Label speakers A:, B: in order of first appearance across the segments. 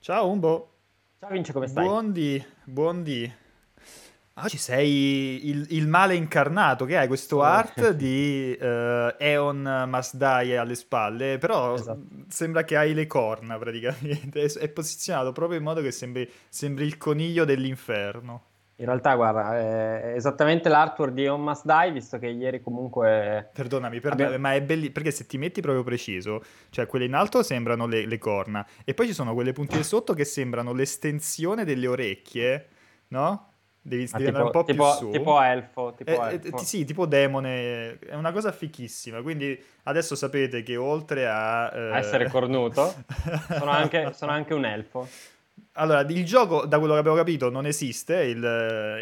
A: Ciao Umbo.
B: Ciao Vince, come stai?
A: Buondì, buondì. Oggi sei il, il male incarnato, che hai questo art di uh, Eon Die alle spalle, però
B: Esatto.
A: sembra che hai le corna praticamente, è, è posizionato proprio in modo che sembri, sembri il coniglio dell'inferno.
B: In realtà, guarda, è esattamente l'artwork di On Must Die, visto che ieri comunque...
A: Perdonami, perdonami,
B: Abbiamo-
A: ma è bellissimo, perché se ti metti proprio preciso, cioè quelle in alto sembrano le, le corna, e poi ci sono quelle puntine sotto che sembrano l'estensione delle orecchie, no? Devi,
B: Ah,
A: devi andare un
B: tipo,
A: po' più
B: tipo-
A: su.
B: tipo elfo, tipo
A: Eh, eh,
B: elfo.
A: ti- sì, tipo demone, è una cosa fichissima. Quindi adesso sapete che oltre a... eh,
B: A essere cornuto, sono anche, sono anche un elfo.
A: Allora, il gioco, da quello che abbiamo capito, non esiste, il,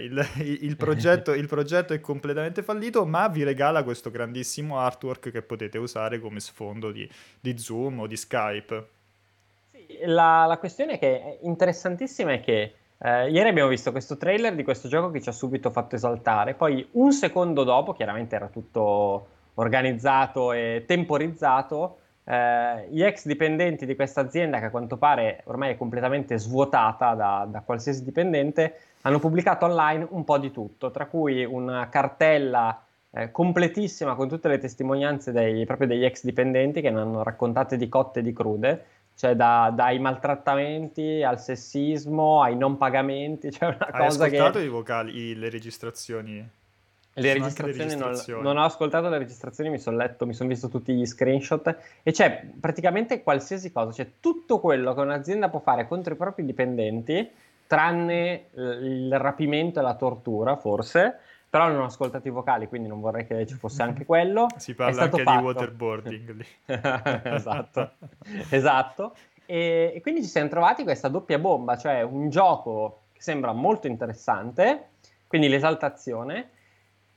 A: il- il progetto, il progetto è completamente fallito, ma vi regala questo grandissimo artwork che potete usare come sfondo di, di Zoom o di Skype.
B: Sì, la, la questione che è interessantissima è che eh, ieri abbiamo visto questo trailer di questo gioco che ci ha subito fatto esaltare, poi un secondo dopo, chiaramente era tutto organizzato e temporizzato, eh, gli ex dipendenti di questa azienda, che a quanto pare ormai è completamente svuotata da, da qualsiasi dipendente, hanno pubblicato online un po' di tutto, tra cui una cartella eh, completissima con tutte le testimonianze dei- proprio degli ex dipendenti che ne hanno raccontate di cotte e di crude, cioè da- dai maltrattamenti al sessismo ai non pagamenti, cioè una
A: Hai
B: cosa che...
A: ascoltato i vocali, i- le registrazioni?
B: Le
A: anche le
B: registrazioni, non-
A: registrazioni.
B: Non, ho ascoltato le registrazioni, mi sono letto, mi sono visto tutti gli screenshot e c'è praticamente qualsiasi cosa, c'è tutto quello che un'azienda può fare contro i propri dipendenti, tranne il rapimento e la tortura, forse, però non ho ascoltato i vocali, quindi non vorrei che ci fosse anche quello.
A: Si parla anche
B: fatto.
A: di waterboarding lì.
B: esatto, esatto. E, e quindi ci siamo trovati questa doppia bomba, cioè un gioco che sembra molto interessante, quindi l'esaltazione,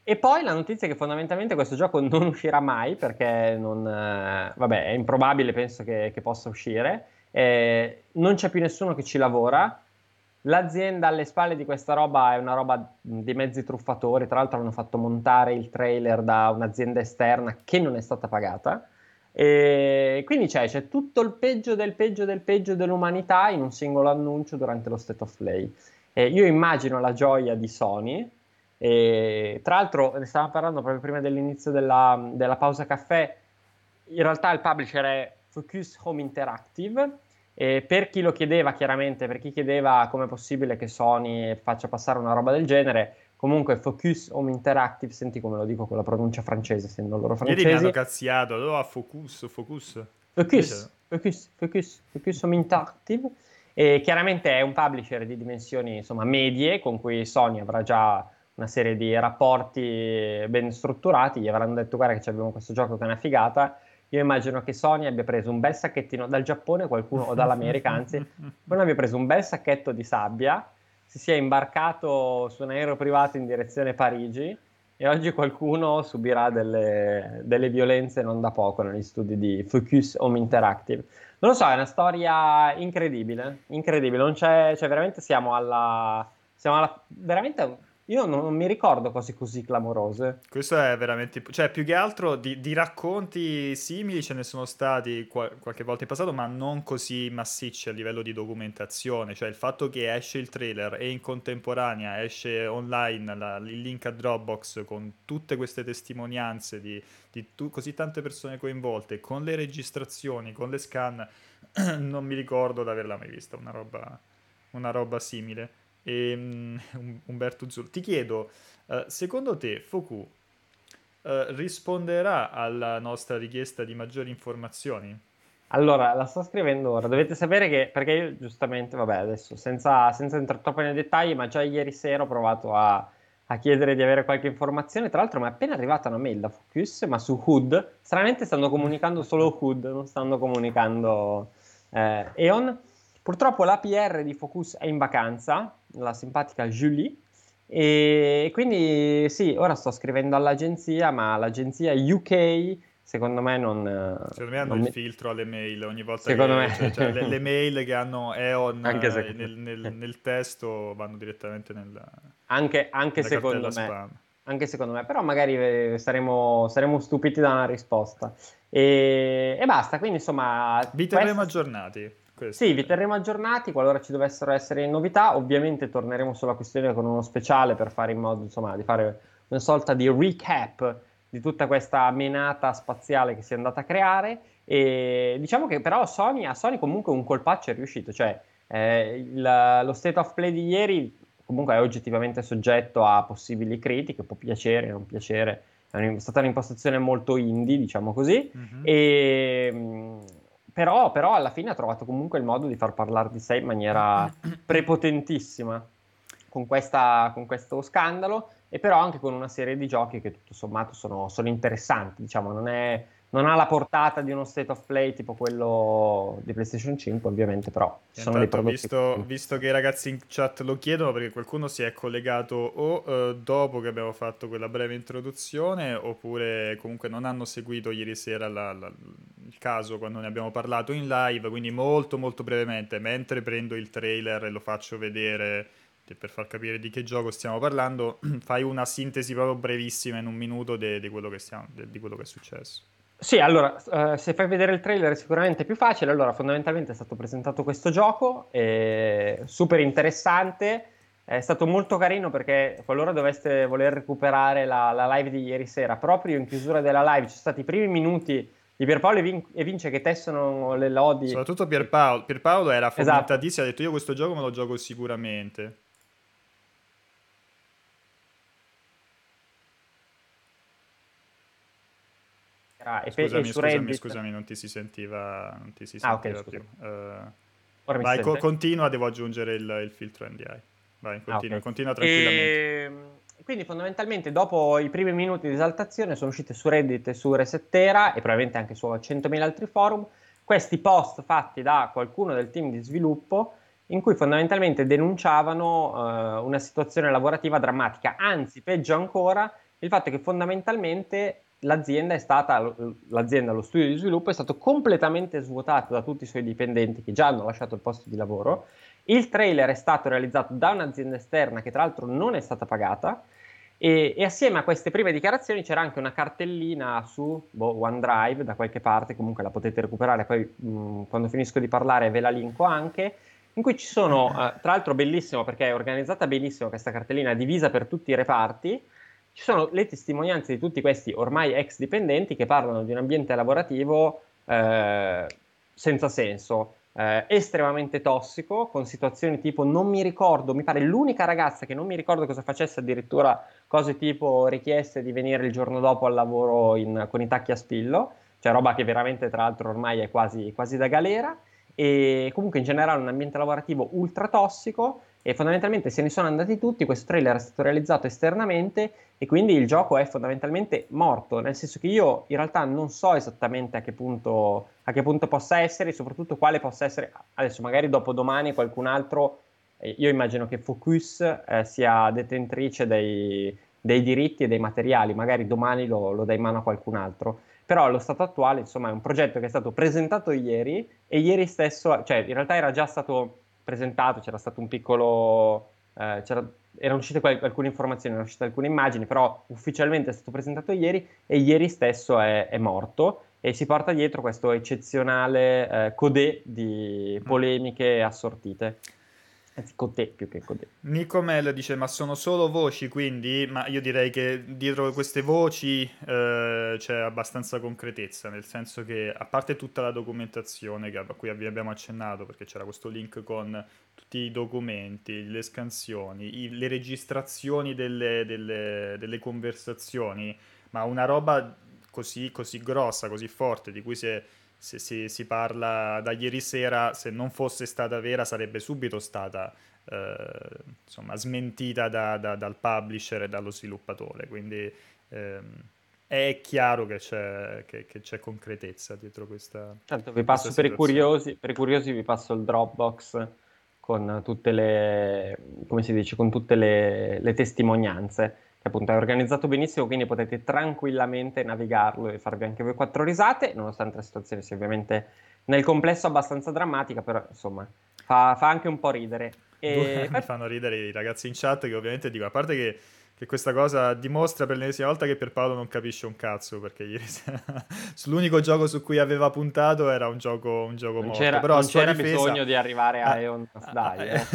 B: e poi la notizia è che fondamentalmente questo gioco non uscirà mai perché non, eh, vabbè, è improbabile, penso che, che possa uscire. Eh, non c'è più nessuno che ci lavora. L'azienda alle spalle di questa roba è una roba di mezzi truffatori. Tra l'altro, hanno fatto montare il trailer da un'azienda esterna che non è stata pagata. E quindi c'è, c'è tutto il peggio del peggio del peggio dell'umanità in un singolo annuncio durante lo State of Play. E io immagino la gioia di Sony. E, tra l'altro, ne stavamo parlando proprio prima dell'inizio della, della pausa caffè. In realtà il publisher è Focus Home Interactive. E per chi lo chiedeva, chiaramente, per chi chiedeva come è possibile che Sony faccia passare una roba del genere, comunque Focus Home Interactive, senti come lo dico con la pronuncia francese, essendo loro
A: Ieri mi
B: francesi.
A: hanno cazziato, allora focus, focus.
B: Focus, Focus, Focus, Focus Home Interactive. E chiaramente è un publisher di dimensioni insomma, medie con cui Sony avrà già una serie di rapporti ben strutturati. Gli avranno detto: Guarda, che abbiamo questo gioco che è una figata. Io immagino che Sony abbia preso un bel sacchettino dal Giappone, qualcuno, o dall'America, anzi, qualcuno abbia preso un bel sacchetto di sabbia, si sia imbarcato su un aereo privato in direzione Parigi e oggi qualcuno subirà delle, delle violenze non da poco negli studi di Focus Home Interactive. Non lo so, è una storia incredibile, incredibile, non c'è, cioè veramente siamo alla, siamo alla, veramente, io non, non mi ricordo cose così clamorose.
A: Questo è veramente, cioè più che altro di, di racconti simili ce ne sono stati qua- qualche volta in passato, ma non così massicci a livello di documentazione. Cioè il fatto che esce il trailer e in contemporanea esce online la- il link a Dropbox con tutte queste testimonianze di, di tu- così tante persone coinvolte, con le registrazioni, con le scan, non mi ricordo di averla mai vista, una roba, una roba simile. E, mm, Um- Umberto Zul, ti chiedo, eh, secondo te Foku eh, risponderà alla nostra richiesta di maggiori informazioni?
B: Allora, la sto scrivendo ora. Dovete sapere che, perché io giustamente, vabbè, adesso senza, senza entrare troppo nei dettagli, ma già ieri sera ho provato a, a chiedere di avere qualche informazione. Tra l'altro, mi è appena arrivata una mail da Focus, ma su HUD. Stranamente stanno comunicando solo HUD, non stanno comunicando eh, Eon. Purtroppo l'APR di Focus è in vacanza, la simpatica Julie. E quindi sì, ora sto scrivendo all'agenzia, ma l'agenzia UK secondo me non...
A: Secondo me hanno
B: non
A: il
B: mi-
A: filtro alle mail ogni volta
B: Secondo
A: che
B: me.
A: cioè, cioè, le, le mail che hanno Eon
B: Anche
A: eh, nel, nel- nel testo vanno direttamente nel,
B: Anche, anche
A: nella
B: secondo me,
A: spam.
B: anche secondo me, però magari eh, saremo, saremo stupiti da una risposta. E, e basta, quindi insomma...
A: Vi terremo
B: questa-
A: aggiornati.
B: Questo sì, vi terremo aggiornati qualora ci dovessero essere novità. Ovviamente torneremo sulla questione con uno speciale per fare in modo insomma, di fare una sorta di recap di tutta questa menata spaziale che si è andata a creare. E diciamo che però Sony, a Sony comunque un colpaccio è riuscito, cioè eh, il, lo state of play di ieri comunque è oggettivamente soggetto a possibili critiche, può piacere, non piacere, è stata un'impostazione molto indie, diciamo così, mm-hmm. e, però, però, alla fine ha trovato comunque il modo di far parlare di sé in maniera prepotentissima con, questa, con questo scandalo e però anche con una serie di giochi che tutto sommato sono, sono interessanti, diciamo, non è non ha la portata di uno state of play tipo quello di PlayStation 5, ovviamente, però
A: ci sono dei prodotti. Visto, visto, che i ragazzi in chat lo chiedono, perché qualcuno si è collegato o uh, dopo che abbiamo fatto quella breve introduzione, oppure comunque non hanno seguito ieri sera la, la, il caso quando ne abbiamo parlato in live, quindi molto molto brevemente, mentre prendo il trailer e lo faccio vedere per far capire di che gioco stiamo parlando, fai una sintesi proprio brevissima in un minuto di quello, quello che è successo.
B: Sì, allora, uh, se fai vedere il trailer è sicuramente più facile. Allora, fondamentalmente è stato presentato questo gioco, è super interessante, è stato molto carino perché qualora doveste voler recuperare la, la live di ieri sera, proprio in chiusura della live ci sono stati i primi minuti di Pierpaolo e, Vin- e Vince che tessono le lodi.
A: Soprattutto Pierpaolo, Pierpaolo era fomentatissimo, esatto. ha detto io questo gioco me lo gioco sicuramente. Ah, e scusami, e scusami, Reddit... scusami, non ti si sentiva, non ti si sentiva ah, okay, più. Uh, vai, co- continua, devo aggiungere il, il filtro NDI. Vai, continua, ah, okay. continua tranquillamente. E...
B: Ehm, quindi fondamentalmente dopo i primi minuti di esaltazione sono uscite su Reddit e su Resettera e probabilmente anche su 100.000 altri forum questi post fatti da qualcuno del team di sviluppo in cui fondamentalmente denunciavano uh, una situazione lavorativa drammatica, anzi peggio ancora il fatto che fondamentalmente l'azienda stata, l'azienda, lo studio di sviluppo è stato completamente svuotato da tutti i suoi dipendenti che già hanno lasciato il posto di lavoro. Il trailer è stato realizzato da un'azienda esterna che tra l'altro non è stata pagata e, e assieme a queste prime dichiarazioni c'era anche una cartellina su boh, OneDrive da qualche parte, comunque la potete recuperare, poi mh, quando finisco di parlare ve la linko anche, in cui ci sono, eh, tra l'altro bellissimo perché è organizzata benissimo questa cartellina, divisa per tutti i reparti, ci sono le testimonianze di tutti questi ormai ex dipendenti che parlano di un ambiente lavorativo eh, senza senso, eh, estremamente tossico, con situazioni tipo non mi ricordo, mi pare l'unica ragazza che non mi ricordo cosa facesse addirittura cose tipo richieste di venire il giorno dopo al lavoro in, con i tacchi a spillo, cioè roba che veramente tra l'altro ormai è quasi, quasi da galera. E comunque in generale un ambiente lavorativo ultra tossico e fondamentalmente se ne sono andati tutti, questo trailer è stato realizzato esternamente e quindi il gioco è fondamentalmente morto, nel senso che io in realtà non so esattamente a che punto, a che punto possa essere e soprattutto quale possa essere, adesso magari dopo domani qualcun altro, eh, io immagino che Focus eh, sia detentrice dei, dei, diritti e dei materiali, magari domani lo, lo dà in mano a qualcun altro, però allo stato attuale insomma è un progetto che è stato presentato ieri e ieri stesso, cioè in realtà era già stato presentato, c'era stato un piccolo... Eh, erano uscite qual- alcune informazioni, erano uscite alcune immagini, però ufficialmente è stato presentato ieri e ieri stesso è, è morto e si porta dietro questo eccezionale eh, codè di mm. polemiche assortite. Con te più che con te.
A: Nico Mel dice: Ma sono solo voci, quindi. Ma io direi che dietro queste voci eh, c'è abbastanza concretezza, nel senso che, a parte tutta la documentazione a cui abbiamo accennato, perché c'era questo link con tutti i documenti, le scansioni, i, le registrazioni delle, delle, delle, conversazioni, ma una roba così, così grossa, così forte, di cui si è se, se, si parla da ieri sera, se non fosse stata vera sarebbe subito stata eh, insomma, smentita da, da, dal publisher e dallo sviluppatore. Quindi ehm, è chiaro che c'è, che, che c'è, concretezza dietro questa.
B: Certo, vi passo per i, curiosi, per i curiosi, vi passo il Dropbox con tutte le, come si dice, con tutte le, le testimonianze che appunto è organizzato benissimo, quindi potete tranquillamente navigarlo e farvi anche voi quattro risate, nonostante la situazione sia ovviamente nel complesso abbastanza drammatica, però insomma fa, fa anche un po' ridere.
A: E... Mi fanno ridere i ragazzi in chat che ovviamente dico, a parte che che questa cosa dimostra per l'ennesima volta che per Paolo non capisce un cazzo, perché ieri l'unico gioco su cui aveva puntato era un gioco, un gioco
B: non
A: morto.
B: C'era,
A: Però
B: non
A: c'era
B: difesa... bisogno di arrivare a Eon Dai. Eh.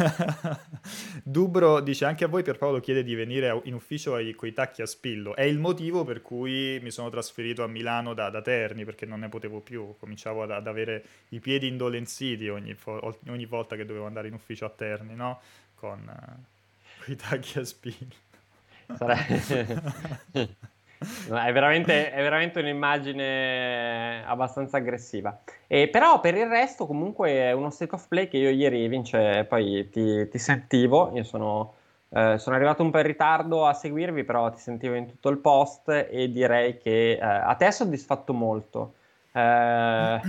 A: Dubro dice anche a voi per Paolo chiede di venire in ufficio con i tacchi a spillo. È il motivo per cui mi sono trasferito a Milano da, da Terni, perché non ne potevo più. Cominciavo ad, ad avere i piedi indolenziti ogni, ogni, volta che dovevo andare in ufficio a Terni, no? Con, uh, i tacchi a spillo.
B: no, è, veramente, è, veramente, un'immagine abbastanza aggressiva. E, però per il resto comunque è uno state of play che io ieri vince, poi ti, ti sentivo, io sono, eh, sono, arrivato un po' in ritardo a seguirvi, però ti sentivo in tutto il post e direi che eh, a te ha soddisfatto molto. Eh,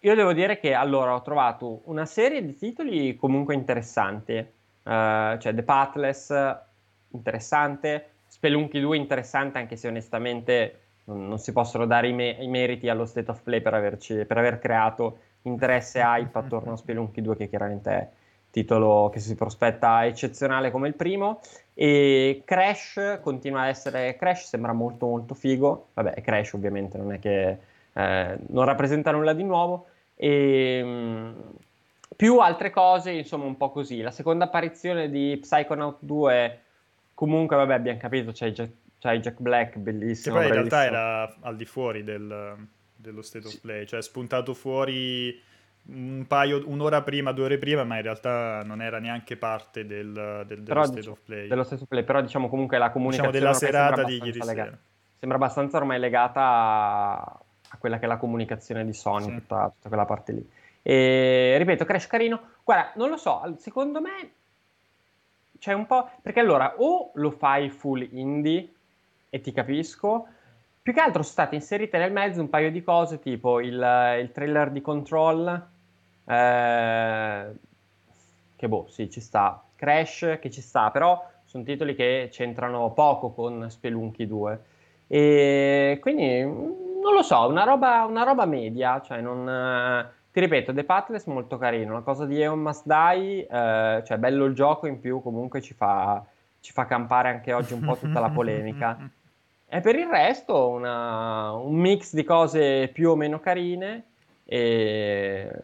B: io devo dire che allora ho trovato una serie di titoli comunque interessanti, eh, cioè The Pathless interessante. Spelunky 2 interessante, anche se onestamente non, non si possono dare i, me- i, meriti allo State of Play per, averci, per aver creato interesse e hype attorno a Spelunky 2, che chiaramente è titolo che si prospetta eccezionale come il primo. E Crash continua a essere Crash, sembra molto molto figo. Vabbè, Crash ovviamente non è che eh, non rappresenta nulla di nuovo. E mh, mm, più altre cose, insomma, un po' così. La seconda apparizione di Psychonaut 2 Comunque, vabbè, abbiamo capito, c'hai, c'hai Jack Black, bellissimo.
A: Che poi in realtà era al di fuori del, dello state of play, cioè spuntato fuori un paio, un'ora prima, due ore prima, ma in realtà non era neanche parte del, del, dello però, state
B: diciamo,
A: of play.
B: Dello state of play, però diciamo comunque la comunicazione
A: diciamo della serata di ieri
B: legata,
A: sera.
B: Sembra abbastanza ormai legata a, a, quella che è la comunicazione di Sony, sì. tutta, tutta quella parte lì. E ripeto, Crash carino. Guarda, non lo so, secondo me c'è un po'... Perché allora o lo fai full indie e ti capisco, più che altro sono state inserite nel mezzo un paio di cose tipo il, il trailer di Control, eh, che boh, sì, ci sta, Crash, che ci sta, però sono titoli che c'entrano poco con Spelunky 2. E quindi non lo so, una roba, una roba media, cioè non ti ripeto, The Pathless molto carino, la cosa di Eon Must Die, eh, cioè bello il gioco, in più comunque ci fa, ci fa campare anche oggi un po' tutta la polemica. E per il resto una, un mix di cose più o meno carine, e,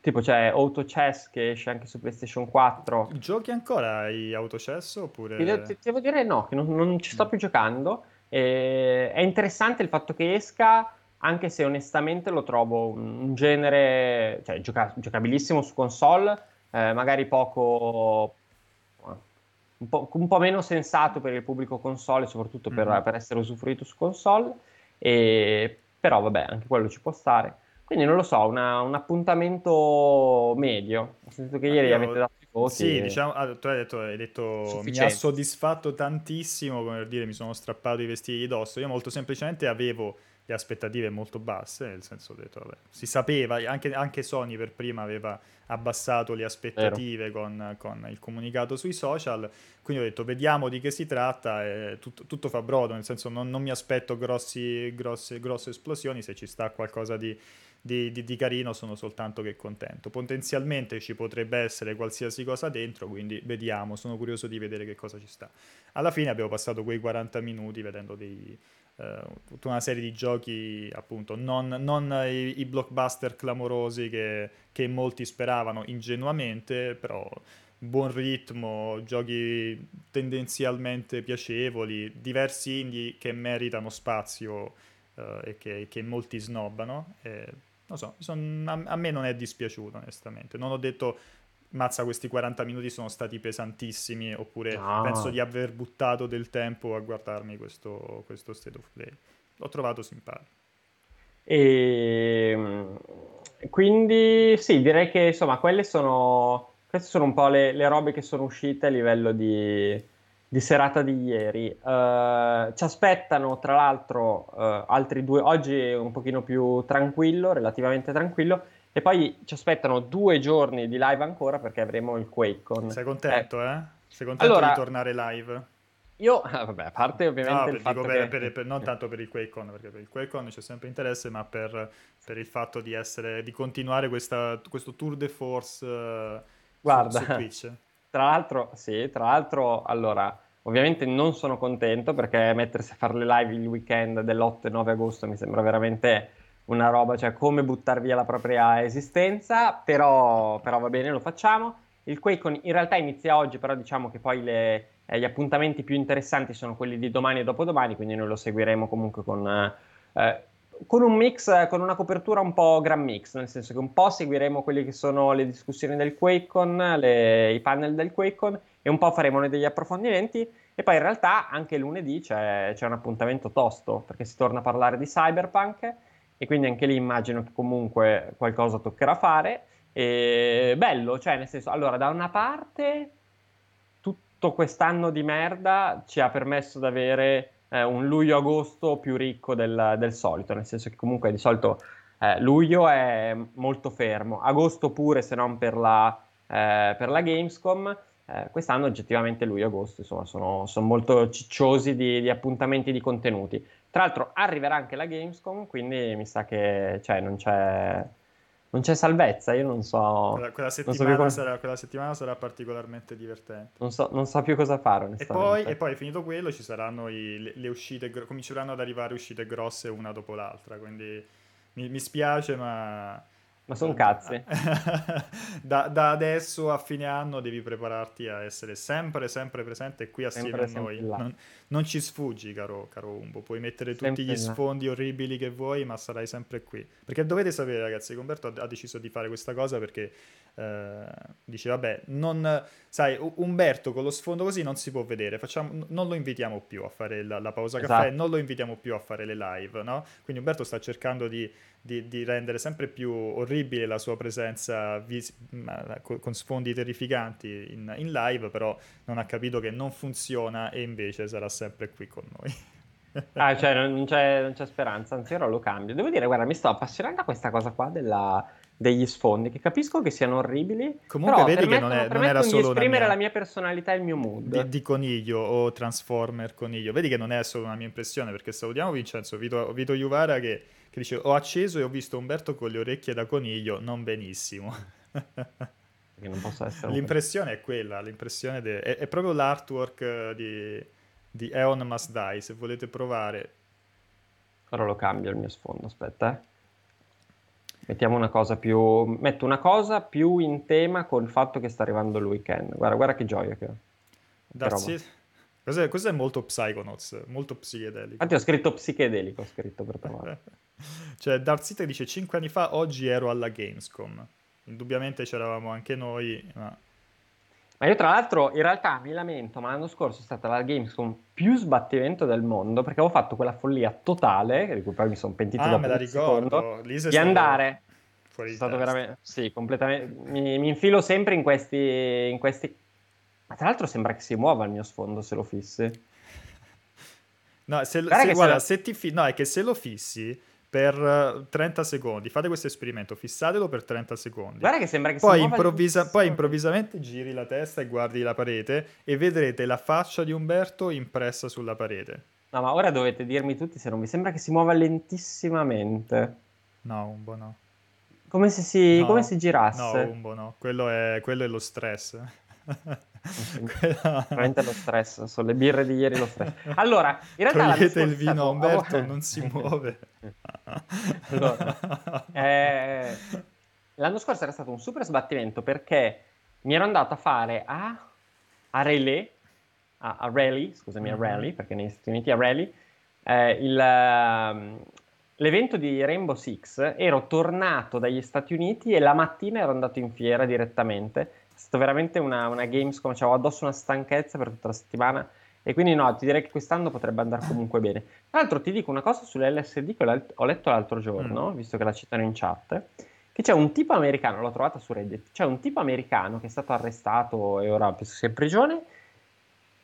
B: tipo c'è Auto Chess che esce anche su PlayStation 4.
A: Giochi ancora i Auto Chess oppure...
B: Ti, devo, ti devo dire no, che non, non ci sto più giocando. E, è interessante il fatto che esca anche se onestamente lo trovo un genere cioè, gioca- giocabilissimo su console, eh, magari poco un po', un po', meno sensato per il pubblico console, soprattutto per, mm-hmm. per essere usufruito su console, e, però vabbè, anche quello ci può stare. Quindi non lo so, una, un appuntamento medio. Ho sentito che ieri Io, avete dato i voti.
A: Sì, e... diciamo, ah, tu hai detto, hai detto mi ha soddisfatto tantissimo, come per dire mi sono strappato i vestiti di dosso. Io molto semplicemente avevo le aspettative molto basse, nel senso detto, vabbè, si sapeva, anche, anche, Sony per prima aveva abbassato le aspettative con, con, il comunicato sui social, quindi ho detto vediamo di che si tratta e tutto, tutto fa brodo, nel senso non, non mi aspetto grossi, grosse, grosse, esplosioni, se ci sta qualcosa di, di, di, di, carino sono soltanto che contento. Potenzialmente ci potrebbe essere qualsiasi cosa dentro, quindi vediamo, sono curioso di vedere che cosa ci sta. Alla fine abbiamo passato quei 40 minuti vedendo dei tutta una serie di giochi appunto non, non i, i, blockbuster clamorosi che, che, molti speravano ingenuamente però buon ritmo giochi tendenzialmente piacevoli diversi indie che meritano spazio eh, e che, che, molti snobbano e, non so, son, a, a me non è dispiaciuto onestamente. Non ho detto mazza questi 40 minuti sono stati pesantissimi oppure no. penso di aver buttato del tempo a guardarmi questo, questo State of Play. L'ho trovato simpatico.
B: E ehm, quindi sì, direi che insomma quelle sono, queste sono un po' le, le robe che sono uscite a livello di, di serata di ieri. Uh, ci aspettano tra l'altro uh, altri due, oggi è un pochino più tranquillo, relativamente tranquillo, e poi ci aspettano due giorni di live ancora perché avremo il QuakeCon.
A: Sei contento, eh? eh? Sei contento allora, di tornare live?
B: Io, ah, vabbè, a parte ovviamente no, il fatto
A: per,
B: che...
A: per, per, non tanto per il QuakeCon, perché per il QuakeCon c'è sempre interesse, ma per, il fatto di essere, di continuare questa, questo tour de force uh,
B: Guarda,
A: su, su Twitch.
B: Tra l'altro, sì, tra l'altro, allora, Ovviamente non sono contento perché mettersi a fare le live il weekend dell'8 e 9 agosto mi sembra veramente una roba, cioè come buttare via la propria esistenza, però, però va bene, lo facciamo. Il QuakeCon in realtà inizia oggi, però diciamo che poi le, eh, gli appuntamenti più interessanti sono quelli di domani e dopodomani, quindi noi lo seguiremo comunque con, eh, con un mix, con una copertura un po' gran mix, nel senso che un po' seguiremo quelle che sono le discussioni del QuakeCon, i panel del QuakeCon e un po' faremo degli approfondimenti e poi in realtà anche lunedì c'è, c'è un appuntamento tosto perché si torna a parlare di Cyberpunk e quindi anche lì immagino che comunque qualcosa toccherà fare. E bello, cioè nel senso, allora da una parte tutto quest'anno di merda ci ha permesso di avere eh, un luglio-agosto più ricco del, del, solito, nel senso che comunque di solito eh, luglio è molto fermo, agosto pure se non per la, eh, per la Gamescom, eh, quest'anno oggettivamente luglio-agosto insomma sono, sono molto cicciosi di, di appuntamenti di contenuti. Tra l'altro arriverà anche la Gamescom, quindi mi sa che cioè, non, c'è, non c'è salvezza. Io non so.
A: Quella, quella, settimana, so sarà, quella settimana, sarà, particolarmente divertente.
B: Non so, non so più cosa fare.
A: E poi, e poi, finito quello, ci saranno i, le, le, uscite, cominceranno ad arrivare uscite grosse una dopo l'altra. Quindi mi, mi spiace, ma
B: ma sono cazzi.
A: da, da, adesso a fine anno devi prepararti a essere sempre, sempre presente qui assieme sempre, a noi. Non, non, ci sfuggi, caro, caro Umbo. Puoi mettere tutti sempre gli sfondi là. orribili che vuoi, ma sarai sempre qui. Perché dovete sapere, ragazzi, che Umberto ha, ha deciso di fare questa cosa perché eh, dice, vabbè, non, sai, Umberto con lo sfondo così non si può vedere. Facciamo, non lo invitiamo più a fare la, la pausa esatto. caffè, non lo invitiamo più a fare le live, no? Quindi Umberto sta cercando di di, di, rendere sempre più orribile la sua presenza vis- con sfondi terrificanti in, in, live, però non ha capito che non funziona e invece sarà sempre qui con noi.
B: ah, cioè non c'è, non c'è, speranza, anzi ora lo cambio. Devo dire, guarda, mi sto appassionando a questa cosa qua della, degli sfondi, che capisco che siano orribili,
A: Comunque vedi che non, è, non era solo
B: di esprimere mia, la mia personalità e il mio mood.
A: Di, di, coniglio o Transformer coniglio. Vedi che non è solo una mia impressione, perché salutiamo Vincenzo Vito, Vito Juvara che che dice ho acceso e ho visto Umberto con le orecchie da coniglio, non benissimo. l'impressione è quella, l'impressione de... è, è, proprio l'artwork eh, di, di Eon Must Die, se volete provare.
B: Ora lo cambio il mio sfondo, aspetta. Eh. Mettiamo una cosa più... Metto una cosa più in tema col fatto che sta arrivando il weekend. Guarda, guarda che gioia che ho.
A: Darcy... Cos'è, cos'è molto Psychonauts, molto psichedelico.
B: Infatti ho scritto psichedelico, ho scritto per provare.
A: Cioè Darth Sitter dice 5 anni fa, oggi ero alla Gamescom. Indubbiamente c'eravamo anche noi, ma...
B: Ma io tra l'altro in realtà mi lamento, ma l'anno scorso è stata la Gamescom più sbattimento del mondo perché avevo fatto quella follia totale, di cui poi mi sono pentito
A: ah,
B: dopo
A: me la ricordo.
B: Lisa di andare... Fuori è stato veramente... Sì, completamente... Mi, mi infilo sempre in questi, in questi ma tra l'altro sembra che si muova il mio sfondo se lo fissi.
A: No, se, se, guarda, se ti fi- no, è che se lo fissi per 30 secondi, fate questo esperimento, fissatelo per 30 secondi.
B: Guarda che sembra che
A: poi
B: si
A: improvvisa- Poi improvvisamente giri la testa e guardi la parete e vedrete la faccia di Umberto impressa sulla parete.
B: No, ma ora dovete dirmi tutti se non vi sembra che si muova lentissimamente.
A: No, Umbo no.
B: Come se si, no, come si girasse.
A: No, Umbo no, quello è, quello è lo stress.
B: Veramente lo stress, sono le birre di ieri lo stress. Allora, in realtà...
A: Togliete il vino a Umberto, non si muove.
B: allora, eh, l'anno scorso era stato un super sbattimento perché mi ero andato a fare a, a Relay, a, a Raleigh, scusami, a mm-hmm. Raleigh, perché negli Stati Uniti a Raleigh, eh, il, ehm, l'evento di Rainbow Six, ero tornato dagli Stati Uniti e la mattina ero andato in fiera direttamente stata veramente una, una Gamescom, cioè, ho addosso una stanchezza per tutta la settimana e quindi no, ti direi che quest'anno potrebbe andare comunque bene. Tra l'altro ti dico una cosa sull'LSD che ho letto l'altro giorno, mm. visto che la citano in chat, che c'è un tipo americano, l'ho trovata su Reddit, c'è un tipo americano che è stato arrestato e ora penso sia in prigione.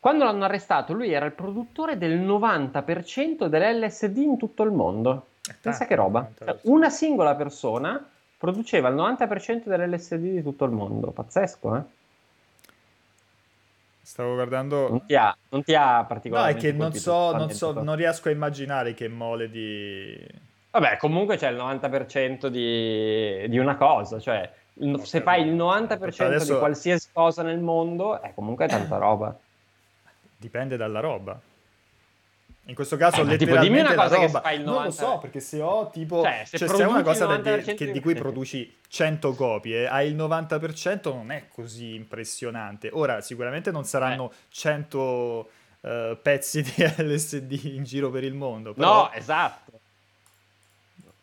B: Quando l'hanno arrestato lui era il produttore del 90% dell'LSD in tutto il mondo. Pensa che roba. Cioè, una singola persona produceva il 90% dell'LSD di tutto il mondo. Pazzesco, eh?
A: Stavo guardando.
B: Non ti ha, non ti ha particolarmente.
A: No, è che non so, non so, non riesco a immaginare che mole di.
B: Vabbè, comunque c'è il 90% di, di una cosa, cioè okay, se fai il 90% adesso... di qualsiasi cosa nel mondo, è comunque tanta roba.
A: Dipende dalla roba. In questo caso,
B: Eh, tipo,
A: letteralmente
B: cosa
A: la
B: che
A: roba.
B: fai il
A: Non lo
B: 90
A: so, perché se ho tipo.
B: Cioè, se
A: Cioè, se una cosa da-
B: 90%
A: che- di cui produci 100 copie, hai il 90% non è così impressionante. Ora, sicuramente non saranno 100 eh, pezzi di LSD in giro per il mondo. Però
B: No, esatto.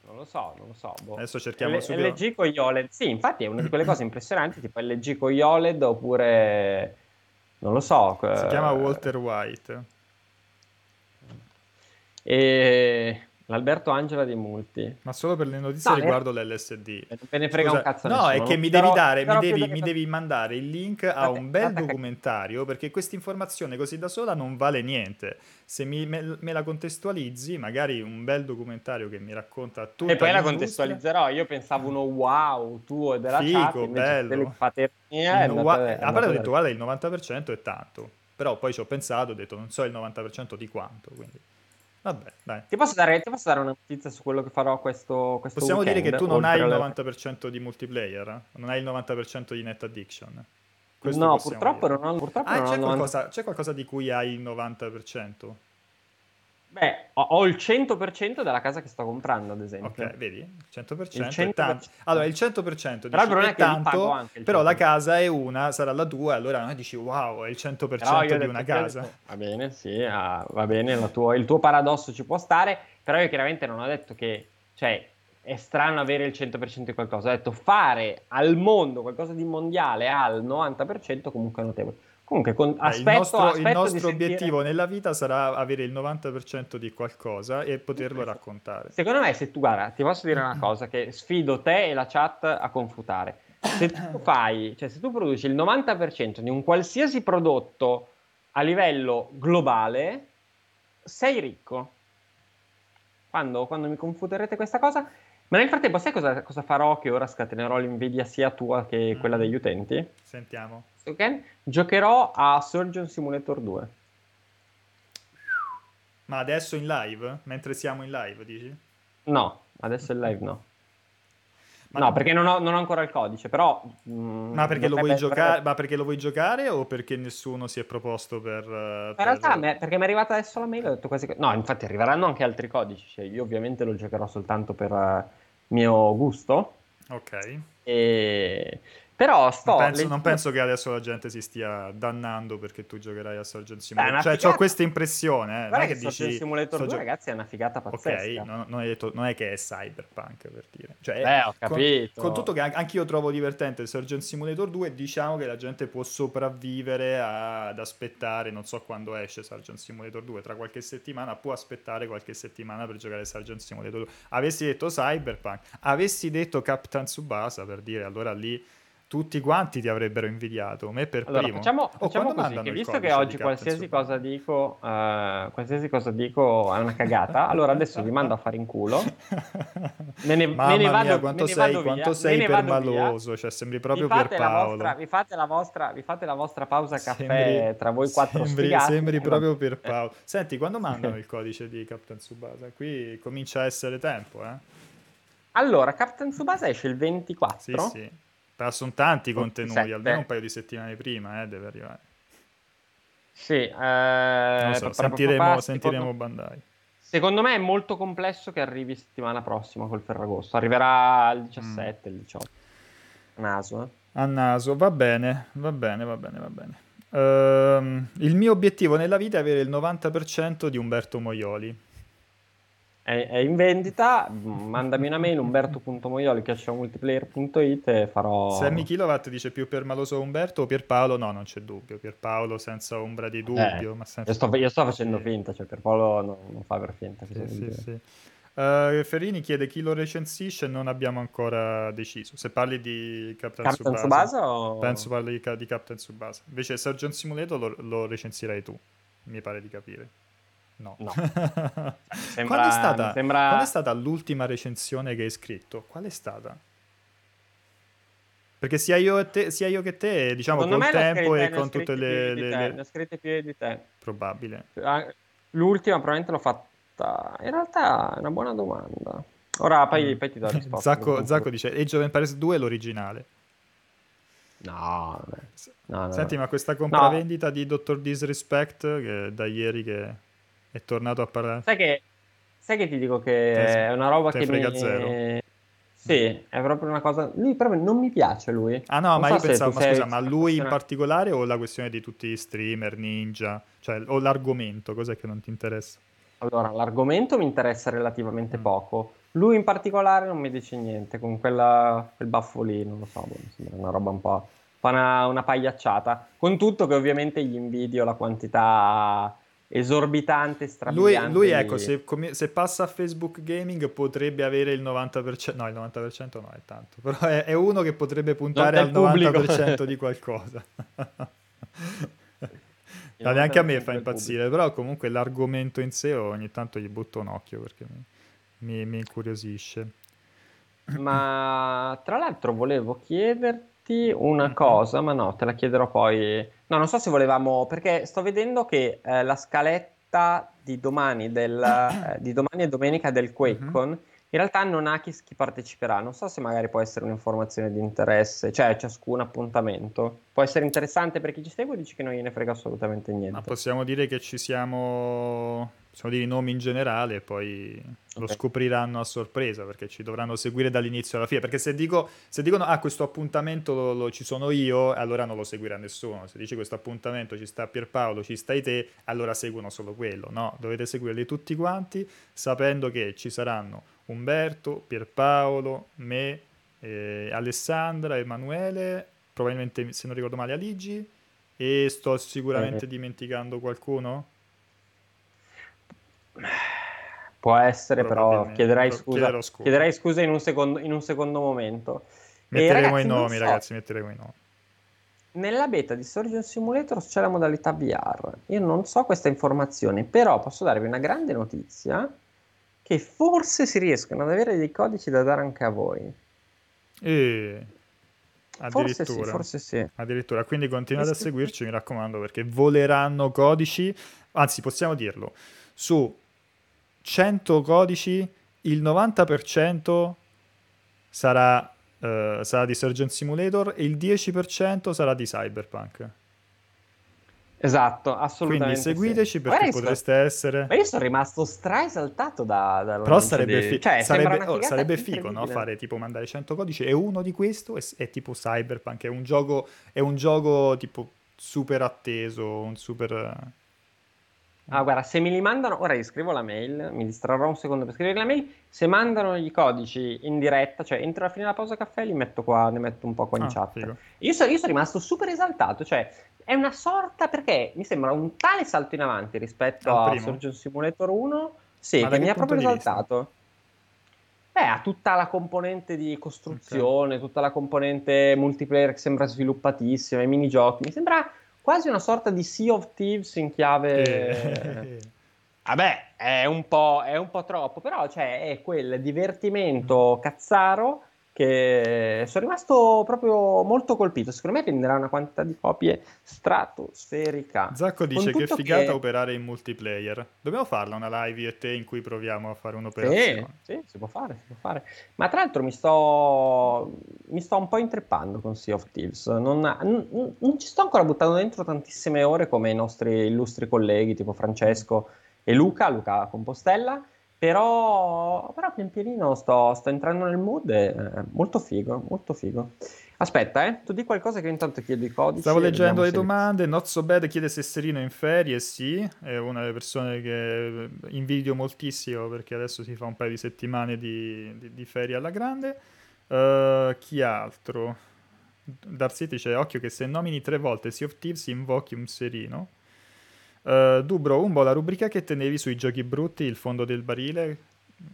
B: Non lo so, non lo so. boh.
A: adesso cerchiamo
B: L-
A: subito.
B: LG con gli OLED. Sì, infatti è una di quelle cose impressionanti, tipo LG con gli OLED oppure... Non lo so.
A: Si
B: eh,
A: chiama Walter White.
B: E l'Alberto Angela dei Multi.
A: Ma solo per le notizie
B: No,
A: riguardo l'LSD.
B: Non me ne frega
A: Scusa,
B: un cazzo
A: no,
B: nessuno,
A: è che mi
B: però-
A: devi dare, mi
B: però
A: devi,
B: credo
A: mi
B: che-
A: devi mandare il link a
B: Guarda-
A: un bel
B: che-
A: documentario perché questa informazione così da sola non vale niente. Se mi- me, me la contestualizzi, magari un bel documentario che mi racconta tutto.
B: E poi la contestualizzerò. Io pensavo uno wow tuo e della
A: Figo,
B: chat,
A: bello.
B: fate eh, è
A: a parte ho detto
B: da-
A: guarda il 90% è tanto, però poi ci ho pensato, ho detto non so il 90% di quanto, quindi vabbè, dai.
B: Ti posso, dare, ti posso dare una notizia su quello che farò questo, questo
A: Possiamo dire che
B: weekend,
A: tu non hai il
B: oltre alle-
A: 90% di multiplayer, eh? non hai il 90% di net addiction. Questo
B: No, purtroppo
A: dire.
B: non ho, purtroppo
A: Ah,
B: non ho
A: c'è
B: 90
A: qualcosa, c'è qualcosa di cui hai il 90%?
B: Beh, ho, il 100% della casa che sto comprando, ad esempio.
A: Ok, vedi? Il 100%,
B: Il
A: è
B: 100%.
A: tanto. Allora, il 100%
B: Però
A: dici,
B: è
A: tanto,
B: anche il
A: però la
B: 100%.
A: casa è una, sarà la tua, allora noi dici wow, è il 100%
B: Però io ho
A: di una casa.
B: Va bene, sì, ah, va bene, la tua- il tuo paradosso ci può stare, però io chiaramente non ho detto che, cioè, è strano avere il 100% di qualcosa, ho detto fare al mondo qualcosa di mondiale al 90% comunque è notevole. Comunque, con, aspetto,
A: il nostro, il
B: aspetto di
A: nostro
B: sentire-
A: obiettivo nella vita sarà avere il 90% di qualcosa e poterlo raccontare.
B: Secondo me, se tu guarda, ti posso dire una cosa che sfido te e la chat a confutare. Se tu fai, cioè se tu produci il 90% di un qualsiasi prodotto a livello globale, sei ricco. Quando, quando mi confuterete questa cosa? Ma nel frattempo, sai cosa, cosa farò? Che ora scatenerò l'invidia sia tua che quella degli utenti.
A: Sentiamo.
B: Ok? Giocherò a Surgeon Simulator 2.
A: Ma adesso in live? Mentre siamo in live, dici?
B: No, adesso il live no.
A: Ma
B: no, perché non ho, non ho ancora il codice, però... mm,
A: Ma perché, lo vuoi
B: dovrebbe-
A: giocare,
B: dovrebbe-
A: ma perché lo vuoi giocare o perché nessuno si è proposto per... eh,
B: Ma
A: per-
B: in realtà, me- perché mi è arrivata adesso la mail, ho detto quasi... No, infatti arriveranno anche altri codici, cioè io ovviamente lo giocherò soltanto per eh, mio gusto,
A: Ok.
B: e... però sto...
A: Non penso,
B: leggendo-
A: non penso che adesso la gente si stia dannando perché tu giocherai a Surgeon
B: Beh,
A: Simulator.
B: una
A: Cioè, ho questa impressione. Eh. Non è che
B: Surgeon
A: dici...
B: Simulator
A: sto
B: 2,
A: gio-
B: ragazzi, è una figata
A: Ok,
B: pazzesca.
A: non, non hai detto- non è che è cyberpunk per dire. Cioè,
B: Beh, ho
A: con-
B: capito.
A: Con, tutto che an- anche io trovo divertente il Surgeon Simulator 2, diciamo che la gente può sopravvivere a- ad aspettare, non so quando esce Surgeon Simulator 2, tra qualche settimana, può aspettare qualche settimana per giocare a Surgeon Simulator 2. Avessi detto cyberpunk, avessi detto Captain Tsubasa per dire, allora lì tutti quanti ti avrebbero invidiato, me per
B: Allora,
A: primo.
B: facciamo,
A: Oh,
B: facciamo
A: quando
B: così, che visto che oggi qualsiasi cosa dico, eh, qualsiasi cosa dico è una cagata, allora adesso vi mando a fare in culo. Me ne- me
A: Mamma
B: ne vado-
A: mia, quanto
B: me
A: sei,
B: vado
A: quanto
B: via,
A: sei
B: me
A: permaloso, cioè sembri proprio
B: vi
A: Pierpaolo.
B: vostra, vi, fate la vostra, vi fate la vostra pausa caffè
A: Sembri-
B: tra voi quattro
A: sembri,
B: sfigati.
A: sembri
B: e
A: proprio Pierpaolo. Senti, quando mandano il codice di Captain Tsubasa? Qui comincia a essere tempo, eh?
B: Allora, Captain Tsubasa esce il 24.
A: Sì, sì. Però sono tanti
B: 27.
A: contenuti, almeno un paio di settimane prima, eh, deve arrivare.
B: Sì, eh,
A: so, sentiremo, sentiremo
B: secondo,
A: Bandai.
B: secondo me è molto complesso che arrivi settimana prossima col Ferragosto. Arriverà il 17,
A: Mm.
B: il 18. Naso, eh.
A: A naso, va bene, va bene, va bene, va bene. Ehm, il mio obiettivo nella vita è avere il 90% di Umberto Moioli.
B: È, è in vendita, mandami una mail umberto.moioli.multiplayer.it e farò...
A: Sammy Kilowatt dice più permaloso Umberto o Pierpaolo? No, non c'è dubbio. Pierpaolo senza ombra di dubbio.
B: Eh,
A: ma senza...
B: Io sto, io sto facendo
A: Sì.
B: finta, cioè per Paolo no- non fa per finta.
A: Sì, sì, sì. Eh, Ferrini chiede chi lo recensisce, non abbiamo ancora deciso. Se parli di Captain,
B: Captain
A: Tsubasa,
B: Tsubasa o...
A: penso parli di, di Captain Tsubasa. Invece Surgeon Simulator lo, lo recensirai tu, mi pare di capire. No.
B: No.
A: qual,
B: Sembra-
A: è stata,
B: sembra-
A: qual è stata l'ultima recensione che hai scritto? Qual è stata? Perché sia io, te, sia io che te, diciamo,
B: Secondo
A: col tempo e con tutte le... le- le-
B: Ne ha scritte più di te.
A: Probabile.
B: Ah, L'ultima probabilmente l'ho fatta... In realtà è una buona domanda. Ora poi,
A: Mm.
B: poi ti do la risposta.
A: Zacco, Zacco dice Age of Empires 2 è l'originale.
B: No, no, no,
A: Senti, ma questa compravendita di Dr. Disrespect, che da ieri che è tornato a parlare...
B: Sai che, sai che ti dico che te, è una roba che
A: frega
B: mi...
A: zero.
B: Sì, è proprio una cosa... Lui proprio non mi piace, lui.
A: Ah no,
B: non
A: ma
B: so
A: io pensavo, ma scusa, ma lui in particolare o la questione di tutti gli streamer, ninja? Cioè, o l'argomento, cos'è che non ti interessa?
B: Allora, l'argomento mi interessa relativamente
A: Mm.
B: poco. Lui in particolare non mi dice niente, con quella, quel baffo lì, non lo so, boh, mi sembra una roba un po', po' una, una pagliacciata. Con tutto che ovviamente gli invidio la quantità esorbitante,
A: Lui,
B: strabiliante
A: lui
B: di-
A: ecco, se, come- se passa a Facebook Gaming potrebbe avere il 90%, no, il 90% no, è tanto, però è, è uno che potrebbe puntare al
B: pubblico.
A: 90% di qualcosa. No, neanche a
B: 90%
A: me fa impazzire, però comunque l'argomento in sé ogni tanto gli butto un occhio perché mi, mi- mi incuriosisce.
B: Ma tra l'altro volevo chiederti una
A: Mhm.
B: cosa, ma no, te la chiederò poi. No, non so se volevamo, perché sto vedendo che eh, la scaletta di domani, del, eh, di domani e domenica del QuakeCon in realtà non ha chi, chi parteciperà. Non so se magari può essere un'informazione di interesse, cioè ciascun appuntamento. Può essere interessante per chi ci segue o dici che non gliene frega assolutamente
A: Ma
B: niente?
A: possiamo dire che ci siamo, possiamo dire i nomi in generale e poi lo
B: Ok.
A: scopriranno a sorpresa perché ci dovranno seguire dall'inizio alla fine. Perché se, dico, se dicono, ah, questo appuntamento lo- lo- ci sono io, allora non lo seguirà nessuno. Se dici questo appuntamento ci sta Pierpaolo, ci stai te, allora seguono solo quello. No, dovete seguirli tutti quanti sapendo che ci saranno Umberto, Pierpaolo, me, eh, Alessandra, Emanuele, probabilmente se non ricordo male Aligi e sto sicuramente
B: Eh.
A: dimenticando qualcuno?
B: Può essere, però chiederai scusa,
A: scusa.
B: chiederai scusa in un secondo, in un secondo momento.
A: Metteremo
B: ragazzi,
A: i nomi,
B: so,
A: ragazzi, metteremo i nomi.
B: Nella beta di Surgeon Simulator c'è la modalità VR. Io non so questa informazione, però posso darvi una grande notizia che forse si riescono ad avere dei codici da dare anche a voi.
A: E
B: Forse sì,
A: addirittura.
B: forse sì.
A: Addirittura, quindi continuate a seguirci, mi raccomando, perché voleranno codici, anzi possiamo dirlo, su 100 codici il 90% sarà, eh, sarà di Surgeon Simulator e il 10% sarà di Cyberpunk.
B: Esatto,
A: Quindi
B: assolutamente.
A: seguiteci
B: sì.
A: perché
B: io sto-
A: potreste essere...
B: Ma io sono rimasto straesaltato da, dalla
A: Però sarebbe,
B: di-
A: fi-
B: cioè,
A: sarebbe- oh, sarebbe figo, no? Fare tipo mandare 100 codici e uno di questo è, è tipo Cyberpunk, è un gioco, è un gioco tipo super atteso, un super...
B: Ah, guarda, se me li mandano, ora gli scrivo la mail, mi distrarrò un secondo per scrivere la mail. Se mandano i codici in diretta, cioè entro la fine della pausa caffè, li metto qua, ne metto un po' qua in
A: Ah,
B: chat. Io, so- io sono rimasto super esaltato, cioè è una sorta perché mi sembra un tale salto in avanti rispetto
A: Al
B: a
A: primo?
B: Surgeon Simulator 1, sì,
A: Ma
B: che mi ha proprio esaltato. Beh, ha tutta la componente di costruzione, tutta la componente multiplayer che sembra sviluppatissima, i minigiochi. Mi sembra quasi una sorta di Sea of Thieves in chiave... Vabbè, è un po', è un po' troppo, però cioè, è quel divertimento cazzaro che sono rimasto proprio molto colpito. Secondo me venderà una quantità di copie stratosferica.
A: Zacco dice che
B: tutto
A: figata
B: che-
A: operare in multiplayer. Dobbiamo farla una live io e te in cui proviamo a fare
B: Sì,
A: un'operazione.
B: sì, si può fare, si può fare. Ma tra l'altro mi sto, mi sto un po' intreppando con Sea of Thieves. Non, non- non ci sto ancora buttando dentro tantissime ore come i nostri illustri colleghi, tipo Francesco e Luca, Luca Compostella. Però, però pian pianino sto, sto entrando nel mood e eh, molto figo, molto figo. Aspetta, eh, tu di qualcosa che intanto chiedo i codici.
A: Stavo leggendo le
B: se-
A: domande. Not so bad chiede se Serino è in ferie. Sì, è una delle persone che invidio moltissimo perché adesso si fa un paio di settimane di, di- di ferie alla grande. Eh, chi altro? Darcy dice: Occhio che se nomini tre volte Sea of Thieves invochi un Serino. Eh, Dubro, un po' la rubrica che tenevi sui giochi brutti, il fondo del barile.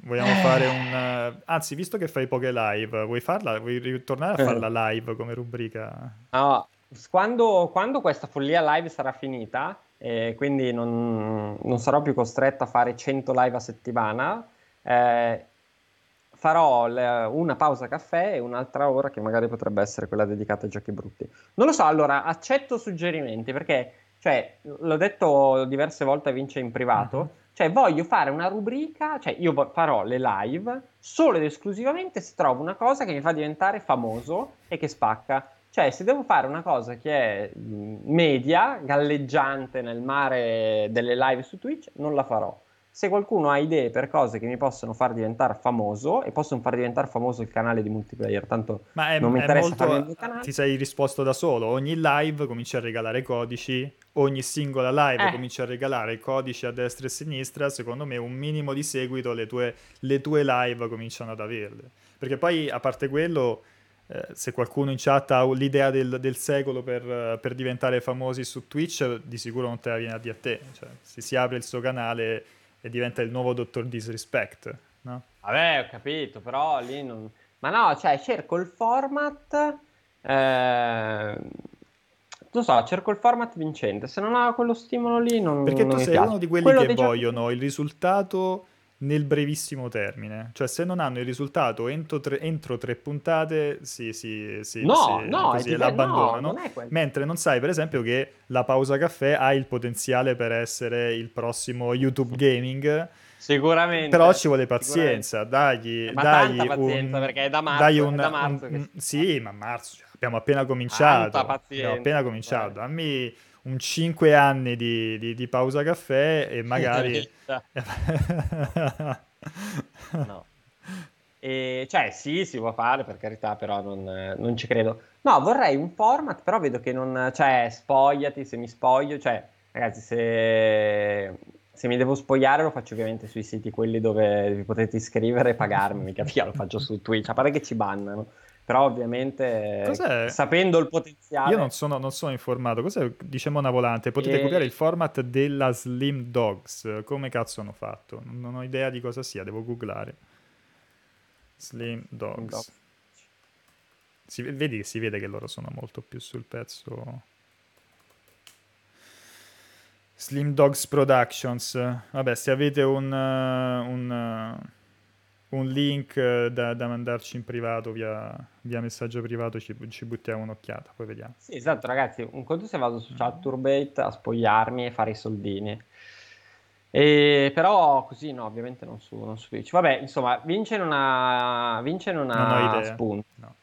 A: Vogliamo fare un. eh, anzi, visto che fai poche live, vuoi farla? Vuoi ritornare a farla live come rubrica?
B: No, quando, quando questa follia live sarà finita, e quindi non, non sarò più costretto a fare 100 live a settimana, eh, farò le- una pausa caffè e un'altra ora che magari potrebbe essere quella dedicata ai giochi brutti. Non lo so, allora accetto suggerimenti perché, cioè, l'ho detto diverse volte a Vince in privato.
A: Mhm.
B: Cioè, voglio fare una rubrica, cioè io farò le live solo ed esclusivamente se trovo una cosa che mi fa diventare famoso e che spacca. Cioè, se devo fare una cosa che è media, galleggiante nel mare delle live su Twitch, non la farò. Se qualcuno ha idee per cose che mi possono far diventare famoso e possono far diventare famoso il canale di multiplayer, tanto
A: Ma è,
B: non mi interessa
A: molto-. Ti sei risposto da solo. Ogni live cominci a regalare codici. Ogni singola live
B: Eh.
A: cominci a regalare codici a destra e a sinistra. Secondo me, un minimo di seguito le tue, le tue live cominciano ad averle. Perché poi, a parte quello, eh, se qualcuno in chat ha l'idea del, del secolo per, per diventare famosi su Twitch, di sicuro non te la viene a dire a te. Cioè, se si apre il suo canale e diventa il nuovo Dottor Disrespect, no?
B: Vabbè, ho capito, però lì non... Ma no, cioè, cerco il format... eh, Non so, cerco il format vincente. Se non ha quello stimolo lì, non,
A: Perché
B: non
A: tu
B: mi
A: sei uno di quelli
B: Quello
A: che
B: dei
A: vogliono il risultato nel brevissimo termine. Cioè, se non hanno il risultato entro tre, entro tre puntate, sì, sì, sì,
B: No,
A: sì,
B: no, è
A: così
B: diver-
A: l'abbandonano.
B: no, non è quello.
A: Mentre non sai, per esempio, che la pausa caffè ha il potenziale per essere il prossimo YouTube Gaming.
B: Sicuramente.
A: Però ci vuole pazienza, dagli,
B: Ma
A: dagli
B: tanta pazienza,
A: un,
B: perché è da marzo-
A: dagli
B: è
A: un-
B: da marzo
A: un-
B: che
A: un- sì, ma marzo, cioè, abbiamo appena cominciato.
B: Tanta pazienza,
A: Abbiamo appena cominciato. Dammi un 5 anni di, di- di pausa caffè e magari...
B: No. E, cioè, sì, si può fare, per carità, però non, non ci credo. No, vorrei un format, però vedo che non... Cioè, spogliati, se mi spoglio, cioè, ragazzi, se, se mi devo spogliare lo faccio ovviamente sui siti quelli dove vi potete iscrivere e pagarmi, mica via, lo faccio su Twitch, a parte che ci bannano. Però ovviamente,
A: Cos'è?
B: sapendo il potenziale...
A: Io non sono, non sono informato. Cos'è, diciamo una volante? Potete
B: Eh.
A: copiare il format della Slim Dogs. Come cazzo hanno fatto? Non, ho idea di cosa sia, devo googlare. Slim Dogs.
B: No.
A: Si, vedi, si vede che loro sono molto più sul pezzo. Slim Dogs Productions. Vabbè, se avete un, un, un link eh, da, da mandarci in privato via, via messaggio privato, ci, ci buttiamo un'occhiata, poi vediamo.
B: Sì, esatto, ragazzi, un conto se vado su Chaturbate a spogliarmi e fare i soldini. E, però così no, ovviamente non su, non su Twitch. Vabbè, insomma, vince in una, vince in una
A: Non
B: spunta.
A: No.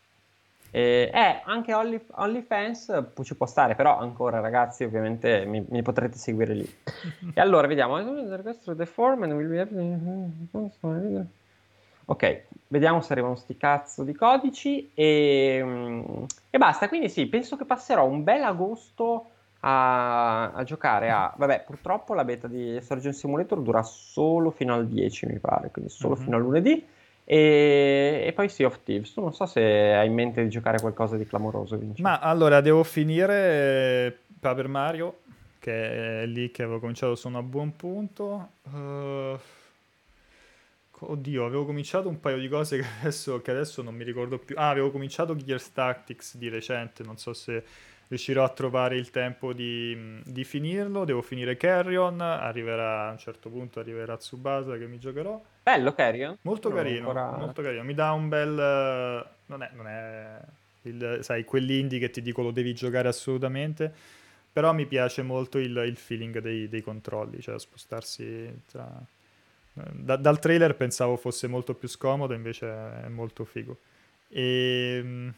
B: E, eh, anche Only, OnlyFans ci può stare, però ancora ragazzi, ovviamente mi, mi potrete seguire lì. e allora vediamo. The form and will be Ok, vediamo se arrivano sti cazzo di codici e, mm, e basta. Quindi sì, penso che passerò un bel agosto a, a giocare a... Vabbè, purtroppo la beta di Surgeon Simulator dura solo fino al 10, mi pare, quindi solo
A: Mhm.
B: fino a lunedì. E, e poi Sea of Thieves. Tu non so se hai in mente di giocare qualcosa di clamoroso, Vinci.
A: Ma allora devo finire eh, Paper Mario, che è lì che avevo cominciato, sono a buon punto. Eh, oddio, avevo cominciato un paio di cose che adesso, che adesso non mi ricordo più. Ah, avevo cominciato Gears Tactics di recente, non so se riuscirò a trovare il tempo di, di finirlo. Devo finire Carrion, arriverà a un certo punto, arriverà Tsubasa che mi giocherò.
B: Bello, Carrion?
A: Molto
B: No,
A: carino,
B: ancora-
A: molto carino. Mi dà un bel... eh, Non è, non è il, sai, quell'indie che ti dico lo devi giocare assolutamente, però mi piace molto il, il feeling dei, dei controlli, cioè spostarsi tra... da- dal trailer pensavo fosse molto più scomodo, invece è molto figo. E...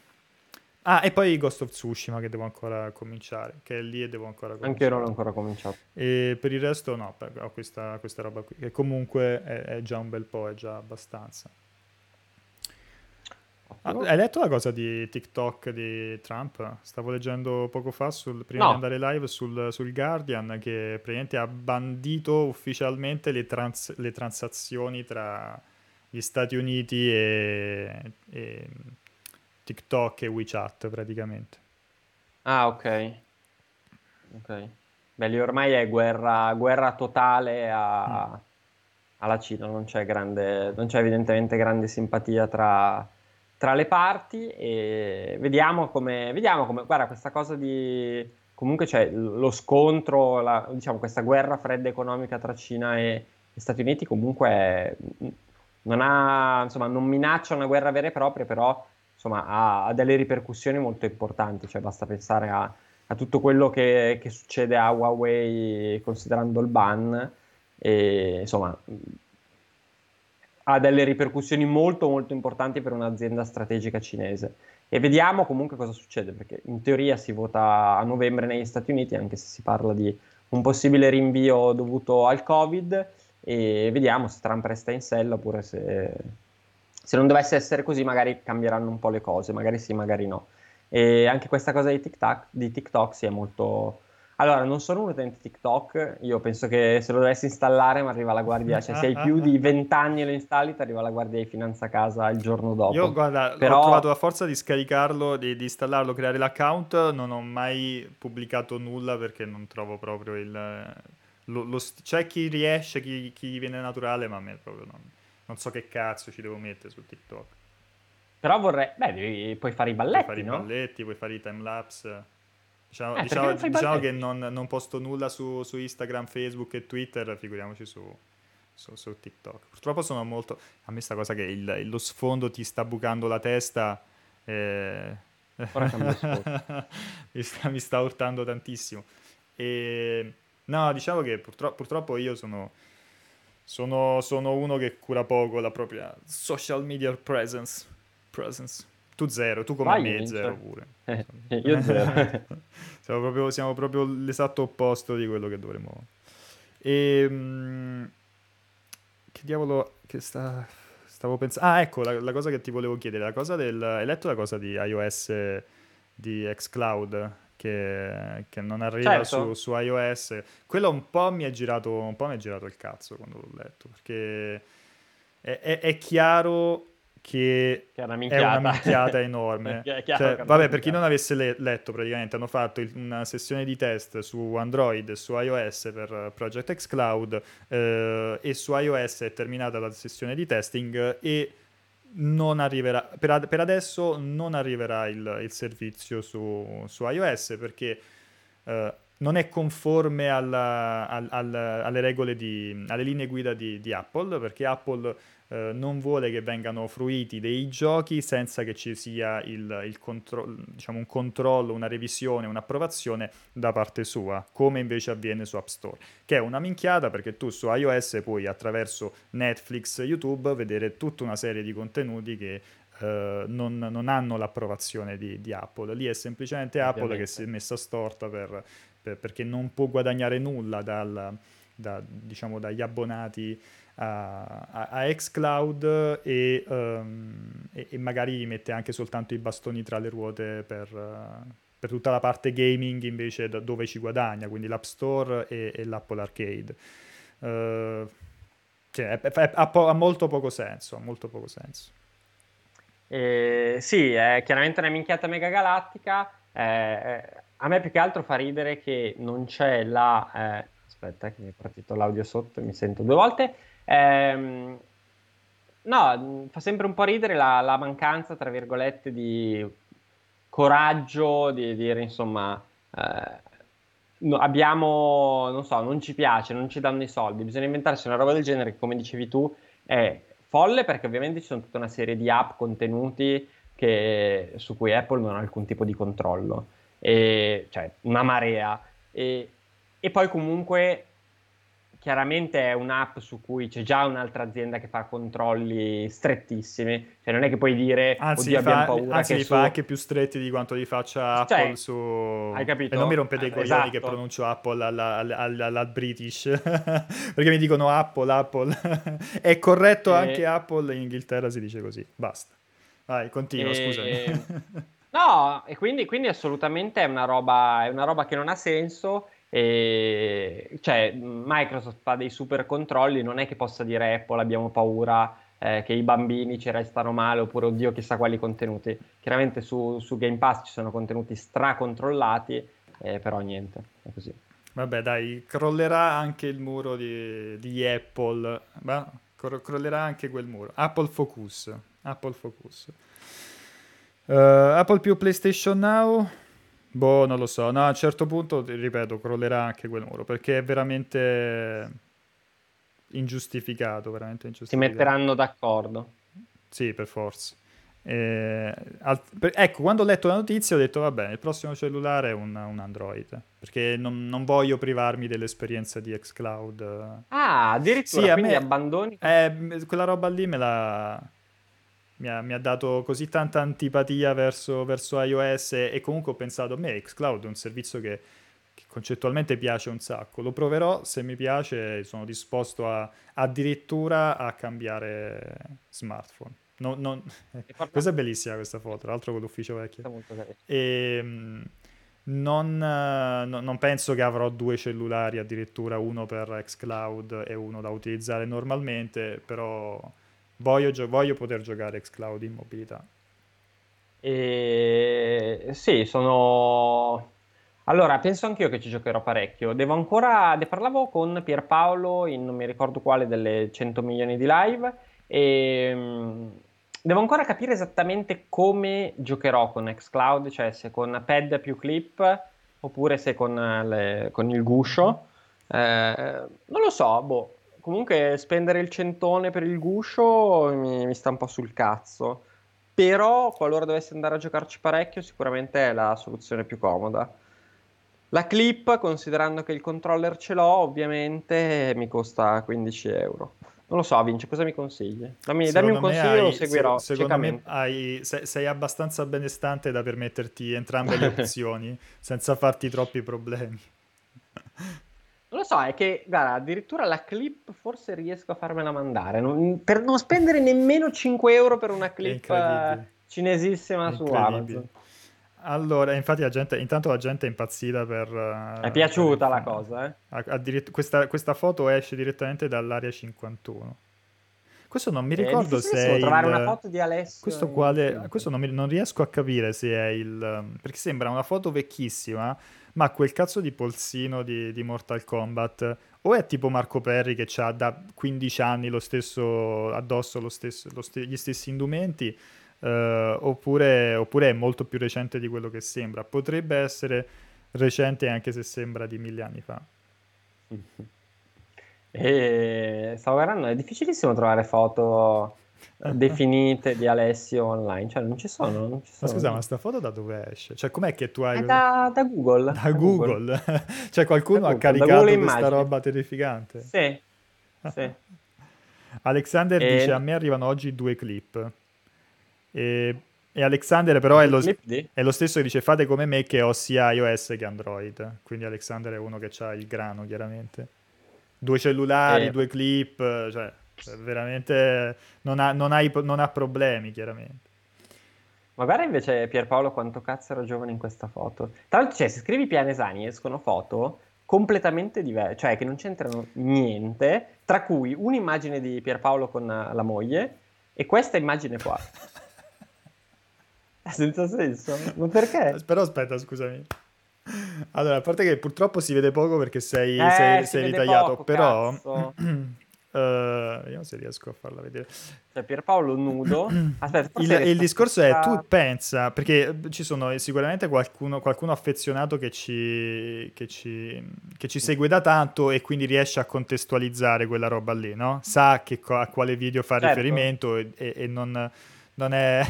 A: Ah, e poi Ghost of Tsushima che devo ancora cominciare, che è lì e devo ancora
B: Anche io
A: cominciare.
B: non ho ancora cominciato.
A: E per il resto no, ho questa, questa roba qui, che comunque è, è già un bel po', è già abbastanza. Ah, hai letto la cosa di TikTok di Trump? Stavo leggendo poco fa, sul- prima
B: No.
A: di andare live, sul, sul Guardian, che praticamente ha bandito ufficialmente le, trans- le transazioni tra gli Stati Uniti e, e TikTok e WeChat praticamente.
B: Ah, ok. Ok. Beh, lì ormai è guerra, guerra totale a- alla Cina, non c'è grande, non c'è evidentemente grande simpatia tra, tra le parti e vediamo come, vediamo come, guarda, questa cosa di, comunque c'è lo scontro, la- diciamo, questa guerra fredda economica tra Cina e, e Stati Uniti comunque non ha, insomma, non minaccia una guerra vera e propria, però insomma, ha, ha delle ripercussioni molto importanti, cioè basta pensare a, a tutto quello che, che succede a Huawei considerando il ban, e insomma, ha delle ripercussioni molto molto importanti per un'azienda strategica cinese. e vediamo comunque cosa succede, perché in teoria si vota a novembre negli Stati Uniti, anche se si parla di un possibile rinvio dovuto al Covid, e vediamo se Trump resta in sella oppure se, se non dovesse essere così magari cambieranno un po' le cose, magari sì, magari no. E anche questa cosa di TikTok, di TikTok si è molto allora, non sono un utente TikTok, io penso che se lo dovessi installare mi arriva la guardia, cioè se hai più di 20 anni e lo installi ti arriva la guardia di finanza a casa il giorno dopo.
A: Io guarda, Però... ho trovato la forza di scaricarlo, di, di, installarlo, creare l'account, non ho mai pubblicato nulla perché non trovo proprio il... Lo, lo, c'è chi riesce, chi, chi viene naturale, ma a me proprio non, non so che cazzo ci devo mettere su TikTok.
B: Però vorrei... Beh, devi, puoi fare i balletti,
A: Puoi fare
B: no?
A: i balletti, puoi fare i timelapse. Diciamo, eh, diciamo, diciamo che non, non, posto nulla su, su, Instagram, Facebook e Twitter, figuriamoci su, su, su, TikTok. Purtroppo sono molto... A me sta cosa che il, lo sfondo ti sta bucando la testa... Eh... mi, sta, mi, sta, urtando tantissimo. E... No, diciamo che purtroppo, purtroppo io sono, sono, sono, uno che cura poco la propria social media presence. presence. Tu zero, tu come Vai, me zero pure.
B: Eh, io zero.
A: siamo, proprio, siamo, proprio, l'esatto opposto di quello che dovremmo... E, mh, che diavolo che sta... Stavo pensando... Ah, ecco, la, la, cosa che ti volevo chiedere, la cosa del... Hai letto la cosa di iOS di xCloud? Che, che non arriva certo. su, su, iOS. Quello un po' mi è girato, un po' mi è girato il cazzo quando l'ho letto, perché è, è, è chiaro che,
B: che è una
A: minchiata, una minchiata enorme. cioè, vabbè, per chi non avesse le- letto, praticamente hanno fatto il- una sessione di test su Android e su iOS per Project X Cloud eh, e su iOS è terminata la sessione di testing e non arriverà, per, ad- per adesso non arriverà il, il servizio su, su, iOS perché eh, non è conforme alla, al, al, alle regole di, alle linee guida di, di Apple perché Apple eh, non vuole che vengano fruiti dei giochi senza che ci sia il, il contro- diciamo un controllo, una revisione, un'approvazione da parte sua, come invece avviene su App Store, che è una minchiata perché tu su iOS puoi attraverso Netflix, YouTube vedere tutta una serie di contenuti che Uh, non, non, hanno l'approvazione di, di, Apple. Lì è semplicemente Apple Ovviamente. che si è messa storta per, per, perché non può guadagnare nulla dal, da, diciamo, dagli abbonati a, a, xCloud e, um, e, e, magari mette anche soltanto i bastoni tra le ruote per, uh, per tutta la parte gaming invece da dove ci guadagna, quindi l'App Store e, e l'Apple Arcade. Uh, cioè, è, è, ha, po- ha, molto poco senso, ha molto poco senso.
B: Eh, sì, è chiaramente una minchiata mega galattica. Eh, a me più che altro fa ridere che non c'è la... Eh, aspetta che mi è partito l'audio sotto e mi sento due volte. Ehm, no, fa sempre un po' ridere la, la mancanza, tra virgolette, di coraggio di dire, insomma, eh, no, abbiamo, non so, non ci piace, non ci danno i soldi, bisogna inventarsi una roba del genere che, come dicevi tu, è folle perché ovviamente ci sono tutta una serie di app, contenuti che, su cui Apple non ha alcun tipo di controllo, e, cioè una marea. E, e poi comunque chiaramente è un'app su cui c'è già un'altra azienda che fa controlli strettissimi, cioè non è che puoi dire
A: anzi,
B: oddio
A: fa,
B: paura
A: anzi
B: che
A: li
B: su...
A: fa anche più stretti di quanto li faccia cioè, Apple su...
B: Hai capito?
A: E non mi rompete i coglioni esatto. che pronuncio Apple alla, alla, alla, alla British, perché mi dicono Apple, Apple. è corretto e... anche Apple, in Inghilterra si dice così, basta. Vai, continua, e... scusami.
B: no, e quindi, quindi assolutamente è una, roba, è una roba che non ha senso e, cioè, Microsoft fa dei super controlli, non è che possa dire Apple abbiamo paura eh, che i bambini ci restano male oppure oddio chissà quali contenuti. Chiaramente su, su Game Pass ci sono contenuti stracontrollati, eh, però niente, è così.
A: Vabbè dai, crollerà anche il muro di, di Apple, Beh, crollerà anche quel muro. Apple Focus, Apple Focus. Uh, Apple più PlayStation Now Boh, non lo so. No, a un certo punto, ripeto, crollerà anche quel muro perché è veramente ingiustificato, veramente ingiustificato.
B: Si metteranno d'accordo.
A: Sì, per forza. Eh, al- per- ecco, quando ho letto la notizia ho detto, va bene, il prossimo cellulare è un, un Android, perché non, non, voglio privarmi dell'esperienza di xCloud.
B: Ah, addirittura, sì, quindi me, abbandoni?
A: Eh, quella roba lì me la mi ha, mi ha, dato così tanta antipatia verso, verso iOS e, e, comunque ho pensato a me xCloud è un servizio che, che, concettualmente piace un sacco. Lo proverò, se mi piace sono disposto a, addirittura a cambiare smartphone. No, non... questa è bellissima questa foto, tra l'altro con l'ufficio vecchio. E, ehm, non, non, penso che avrò due cellulari, addirittura uno per xCloud e uno da utilizzare normalmente, però voglio, gio- voglio poter giocare xCloud in mobilità.
B: E... Sì, sono... Allora, penso anch'io che ci giocherò parecchio. Devo ancora... Ne parlavo con Pierpaolo in non mi ricordo quale delle 100 milioni di live e Devo ancora capire esattamente come giocherò con xCloud, cioè se con pad più clip oppure se con, le, con il guscio. Eh, non lo so, boh. Comunque spendere il centone per il guscio mi, mi sta un po' sul cazzo. Però qualora dovessi andare a giocarci parecchio, sicuramente è la soluzione più comoda. La clip, considerando che il controller ce l'ho, ovviamente mi costa 15 euro. Non lo so, Vince, cosa mi consigli? Dammi, dammi un consiglio hai, lo seguirò.
A: Se, secondo me hai, sei, sei, abbastanza benestante da permetterti entrambe le opzioni senza farti troppi problemi.
B: Non lo so, è che, guarda, addirittura la clip forse riesco a farmela mandare. Non, per non spendere nemmeno 5 euro per una clip cinesissima su Amazon.
A: Allora, infatti la gente, intanto la gente è impazzita per...
B: Uh, è piaciuta per, la cosa, eh?
A: Addirittura, questa, questa, foto esce direttamente dall'area 51. Questo non mi ricordo se
B: è trovare il... una foto di Alessio.
A: Questo, quale... questo non, mi... non, riesco a capire se è il... Perché sembra una foto vecchissima, ma quel cazzo di polsino di, di Mortal Kombat o è tipo Marco Perri che ha da 15 anni lo stesso addosso, lo stesso, lo st- gli stessi indumenti Uh, oppure, oppure, è molto più recente di quello che sembra. Potrebbe essere recente anche se sembra di mille anni fa.
B: E stavo guardando, è difficilissimo trovare foto definite di Alessio online, cioè non ci sono. Non ci sono.
A: Ma scusa, ma sta foto da dove esce? Cioè, com'è che tu hai.
B: Da, da, Google.
A: Da, da Google. Google. cioè, qualcuno da ha Google, caricato questa immagini. roba terrificante.
B: Sì. sì.
A: Alexander e... dice: A me arrivano oggi due clip. E, e Alexander però è lo, è lo, stesso che dice fate come me che ho sia iOS che Android. Quindi Alexander è uno che ha il grano, chiaramente. Due cellulari, eh. due clip, cioè veramente non ha, non, hai, non ha problemi, chiaramente.
B: Ma guarda invece Pierpaolo quanto cazzo era giovane in questa foto. Tra l'altro, cioè, se scrivi Pianesani escono foto completamente diverse, cioè che non c'entrano niente, tra cui un'immagine di Pierpaolo con la moglie e questa immagine qua. Senza senso? Ma perché?
A: Però aspetta, scusami. Allora, a parte che purtroppo si vede poco perché sei, eh, sei, sei ritagliato, poco, però... uh, vediamo se riesco a farla vedere.
B: Cioè, Pierpaolo nudo.
A: Aspetta, il, il discorso è, tu pensa, perché ci sono sicuramente qualcuno, qualcuno affezionato che ci, che, ci, che ci, segue da tanto e quindi riesce a contestualizzare quella roba lì, no? Sa che, a quale video fa certo. riferimento e, e, e non, non è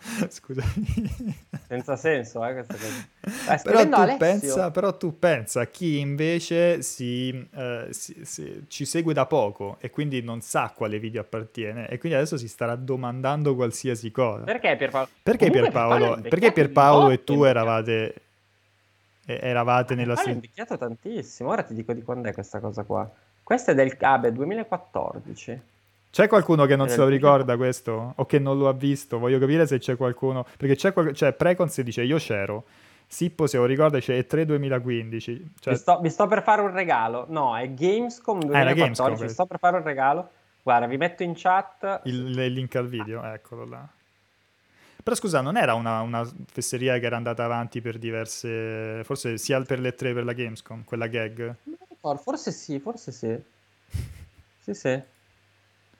B: Scusami. Senza senso, eh, questa cosa.
A: Eh, però, tu pensa, però, tu pensa, a chi invece si, eh, si, si, ci segue da poco e quindi non sa quale video appartiene e quindi adesso si starà domandando qualsiasi cosa.
B: Perché Pierpaolo?
A: Perché Pierpaolo, perché Pierpaolo e tu eravate, eravate nella...
B: Ho invecchiato tantissimo, ora ti dico di quando è questa cosa qua. Questa è del ah, beh, 2014.
A: C'è qualcuno che non se lo ricorda questo? O che non lo ha visto? Voglio capire se c'è qualcuno. Perché c'è qual... cioè, Precons dice io c'ero. Sippo se lo ricorda c'è 3 2015. Cioè...
B: Vi, sto, vi, sto, per fare un regalo. No, è Gamescom 2014. Eh, Gamescom, vi sto per fare un regalo. Guarda, vi metto in chat.
A: Il, il link al video, eccolo là. Però scusa, non era una, una, fesseria che era andata avanti per diverse... Forse sia per le tre per la Gamescom, quella gag?
B: Forse sì, forse sì. sì, sì.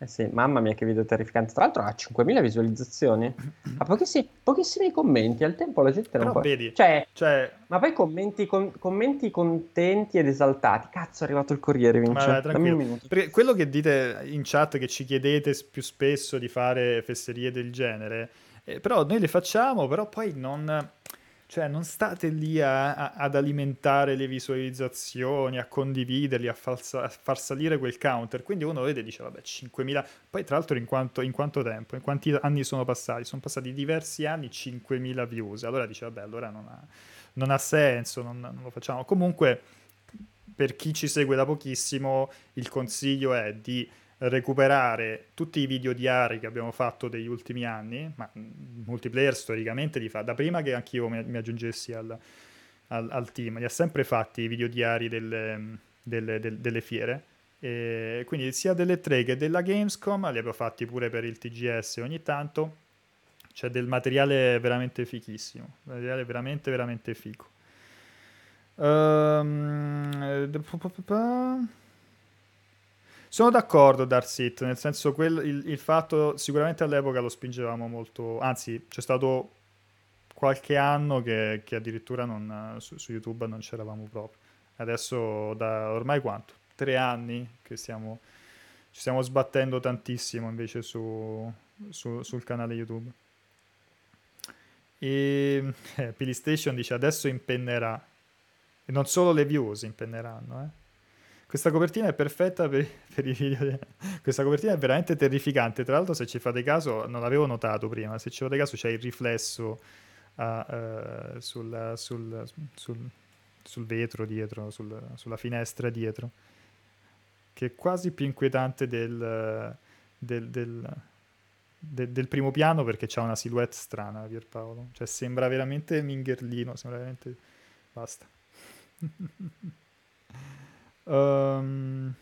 B: Eh sì, mamma mia che video terrificante. Tra l'altro ha 5.000 visualizzazioni. Ha pochissimi, pochissimi commenti. Al tempo la gente non può...
A: vedi,
B: cioè, cioè... Ma poi commenti, con, commenti, contenti ed esaltati. Cazzo è arrivato il Corriere, Vince. Ma Dammi.
A: Perché quello che dite in chat, che ci chiedete più spesso di fare fesserie del genere, eh, però noi le facciamo, però poi non cioè, non state lì a, a, ad alimentare le visualizzazioni, a condividerli, a far, a far, salire quel counter. Quindi uno vede e dice, vabbè, 5.000... Poi tra l'altro in quanto, in quanto tempo, in quanti anni sono passati? Sono passati diversi anni, 5.000 views. Allora dice, vabbè, allora non ha, non ha senso, non, non lo facciamo. Comunque, per chi ci segue da pochissimo, il consiglio è di recuperare tutti i video diari che abbiamo fatto degli ultimi anni, ma multiplayer storicamente li fa da prima che anch'io mi, mi aggiungessi al, al, al, team, li ha sempre fatti i video diari delle, delle, delle, delle fiere. E quindi sia delle tre che della Gamescom, li abbiamo fatti pure per il TGS ogni tanto. C'è del materiale veramente fichissimo, materiale veramente veramente fico. Um, sono d'accordo, Darsit, nel senso che il, il, fatto, sicuramente all'epoca lo spingevamo molto, anzi c'è stato qualche anno che, che addirittura non, su, su, YouTube non c'eravamo proprio. Adesso da ormai quanto? Tre anni che stiamo, ci stiamo sbattendo tantissimo invece su, su, sul canale YouTube. E eh, PlayStation dice adesso impennerà. E non solo le views impenneranno, eh. Questa copertina è perfetta per, per, i video. Questa copertina è veramente terrificante. Tra l'altro, se ci fate caso, non l'avevo notato prima. Se ci fate caso, c'è il riflesso uh, uh, sul, sul, sul, sul, vetro dietro, sulla finestra dietro, che è quasi più inquietante del, del, del, del primo piano perché c'ha una silhouette strana, Pierpaolo. Cioè, sembra veramente mingherlino. Sembra veramente. Basta. Um,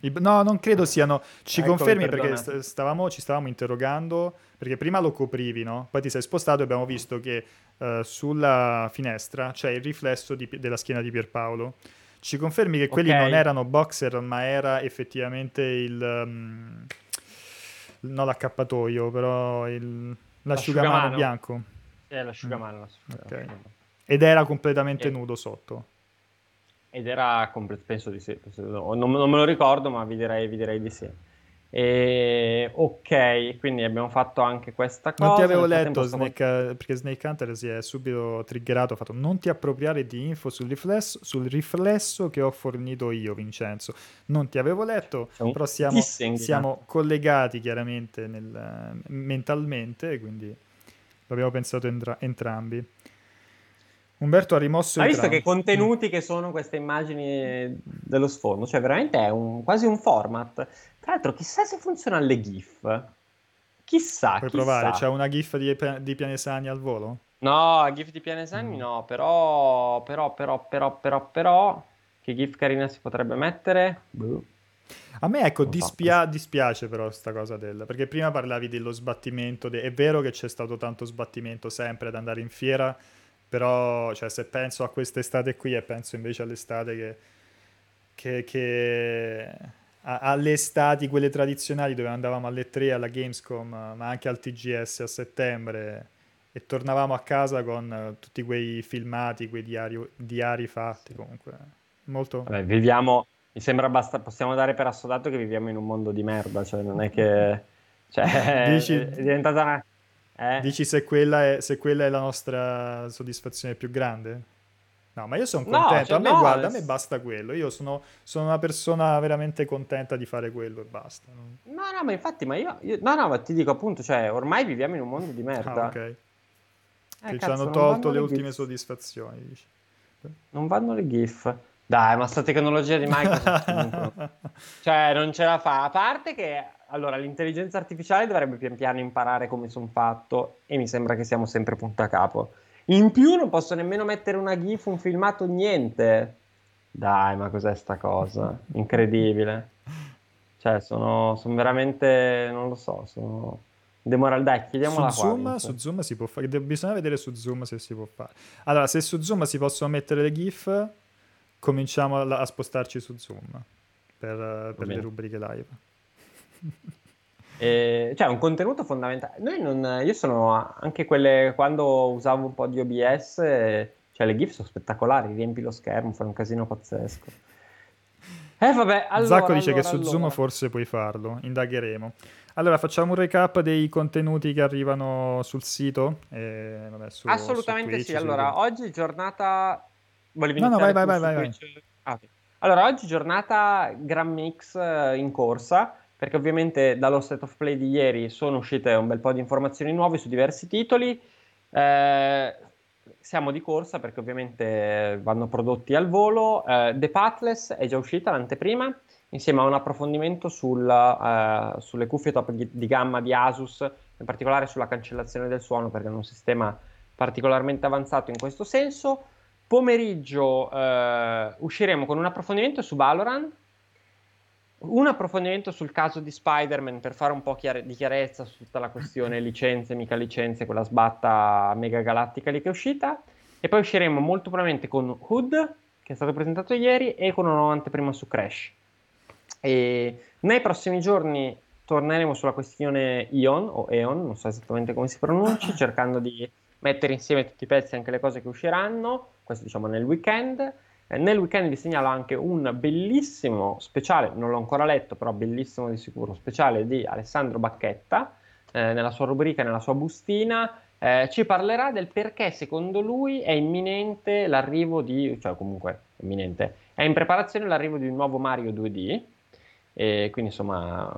A: no, non credo siano. Ci ecco, confermi perché stavamo, ci stavamo interrogando. Perché prima lo coprivi, no? Poi ti sei spostato e abbiamo visto che uh, sulla finestra c'è il riflesso di, della schiena di Pierpaolo. Ci confermi che quelli okay. non erano boxer, ma era effettivamente il. Um, non l'accappatoio, però il, l'asciugamano, l'asciugamano. bianco.
B: È l'asciugamano. Mm. l'asciugamano.
A: Okay. Ed era completamente e... nudo sotto.
B: Ed era, penso di sì, non, non, me lo ricordo, ma vi direi, vi direi di sì. E, ok, quindi abbiamo fatto anche questa cosa.
A: Non ti avevo letto, Snake, perché Snake Hunter si è subito triggerato, ha fatto non ti appropriare di info sul riflesso, sul riflesso che ho fornito io, Vincenzo. Non ti avevo letto, però siamo, siamo collegati chiaramente nel, mentalmente, quindi l'abbiamo pensato entra- entrambi. Umberto ha rimosso
B: Hai visto che contenuti che sono queste immagini dello sfondo? Cioè, veramente è un, quasi un format. Tra l'altro, chissà se funziona le GIF. Chissà.
A: Puoi
B: chissà.
A: provare? C'è una GIF di, di, Pianesani al volo?
B: No, GIF di Pianesani mm. no, però, però, però, però, però, però, che GIF carina si potrebbe mettere? Buh.
A: A me, ecco, dispia- dispiace però questa cosa del... Perché prima parlavi dello sbattimento, de- è vero che c'è stato tanto sbattimento sempre ad andare in fiera, però, cioè, se penso a quest'estate qui e penso invece all'estate che... che, che alle estati, quelle tradizionali dove andavamo alle 3 alla Gamescom, ma anche al TGS a settembre e tornavamo a casa con tutti quei filmati, quei diari, diari fatti comunque. Molto...
B: Vabbè, viviamo, mi sembra basta, possiamo dare per assodato che viviamo in un mondo di merda, cioè non è che... Cioè, Dici... è diventata una
A: eh? Dici se quella, è, se quella, è, la nostra soddisfazione più grande? No, ma io sono contento. No, cioè, a me, no, guarda, a me basta quello. Io sono, sono, una persona veramente contenta di fare quello e basta.
B: No, no, ma infatti, ma io, io, No, no, ma ti dico appunto, cioè, ormai viviamo in un mondo di merda.
A: Ah, ok. Eh, che cazzo, ci hanno tolto le, le ultime soddisfazioni, dici.
B: Non vanno le GIF. Dai, ma sta tecnologia di Microsoft cioè, non ce la fa. A parte che allora, l'intelligenza artificiale dovrebbe pian piano imparare come sono fatto e mi sembra che siamo sempre punto a capo. In più non posso nemmeno mettere una GIF, un filmato, niente. Dai, ma cos'è sta cosa? Incredibile. Cioè, sono, sono veramente, non lo so, sono demoral. Dai, chiediamola
A: su Zoom, su Zoom si può fare, bisogna vedere su Zoom se si può fare. Allora, se su Zoom si possono mettere le GIF, cominciamo a, a spostarci su Zoom per, per le rubriche live.
B: E, cioè, un contenuto fondamentale. Noi non, io sono anche quelle quando usavo un po' di OBS, cioè le GIF sono spettacolari, riempi lo schermo, fai un casino pazzesco. Eh vabbè, allora,
A: Zacco dice
B: allora,
A: che su
B: allora.
A: Zoom forse puoi farlo, indagheremo. Allora facciamo un recap dei contenuti che arrivano sul sito. E, vabbè, su,
B: Assolutamente
A: su Twitch,
B: sì. Allora,
A: su...
B: oggi giornata... Volevi
A: No, no, vai, vai, vai, vai?
B: Ah, ok. Allora, oggi giornata Grand Mix eh, in corsa, perché ovviamente dallo State of Play di ieri sono uscite un bel po' di informazioni nuove su diversi titoli. Eh, siamo di corsa perché ovviamente vanno prodotti al volo. Eh, The Pathless è già uscita l'anteprima, insieme a un approfondimento sul, eh, sulle cuffie top di, di gamma di Asus, in particolare sulla cancellazione del suono, perché è un sistema particolarmente avanzato in questo senso. Pomeriggio eh, usciremo con un approfondimento su Valorant, un approfondimento sul caso di Spider-Man per fare un po' chiare- di chiarezza su tutta la questione licenze, mica licenze, quella sbatta mega galattica lì che è uscita. E poi usciremo molto probabilmente con Hood, che è stato presentato ieri, e con una nuova anteprima su Crash. E nei prossimi giorni torneremo sulla questione Ion o Eon, non so esattamente come si pronunci, cercando di mettere insieme tutti i pezzi e anche le cose che usciranno, questo diciamo nel weekend. Eh, nel weekend vi segnalo anche un bellissimo speciale, non l'ho ancora letto, però bellissimo di sicuro, speciale di Alessandro Bacchetta, eh, nella sua rubrica, nella sua bustina, eh, ci parlerà del perché secondo lui è imminente l'arrivo di, cioè comunque imminente, è in preparazione l'arrivo di un nuovo Mario 2D, e quindi insomma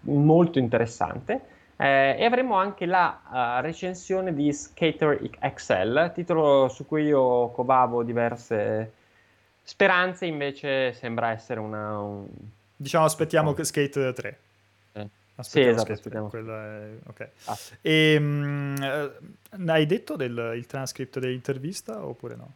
B: molto interessante. Eh, e avremo anche la uh, recensione di Skater XL, titolo su cui io covavo diverse speranze, invece sembra essere una... Un...
A: Diciamo aspettiamo oh. Skate 3.
B: Eh. Sì, esatto, aspettiamo.
A: È... Okay. Ah. E, mh, hai detto del, il transcript dell'intervista oppure no?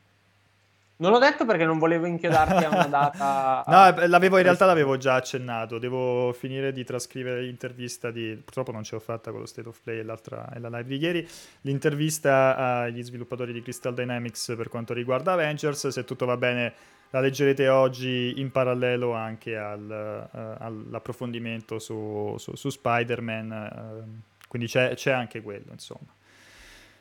B: Non l'ho detto perché non volevo inchiodarti a una data.
A: no, l'avevo, in realtà l'avevo già accennato. Devo finire di trascrivere l'intervista di. Purtroppo non ce l'ho fatta con lo State of Play e, l'altra, e la live di ieri. L'intervista agli sviluppatori di Crystal Dynamics per quanto riguarda Avengers. Se tutto va bene, la leggerete oggi in parallelo anche al, uh, all'approfondimento su, su, su Spider-Man. Uh, quindi c'è, c'è anche quello, insomma.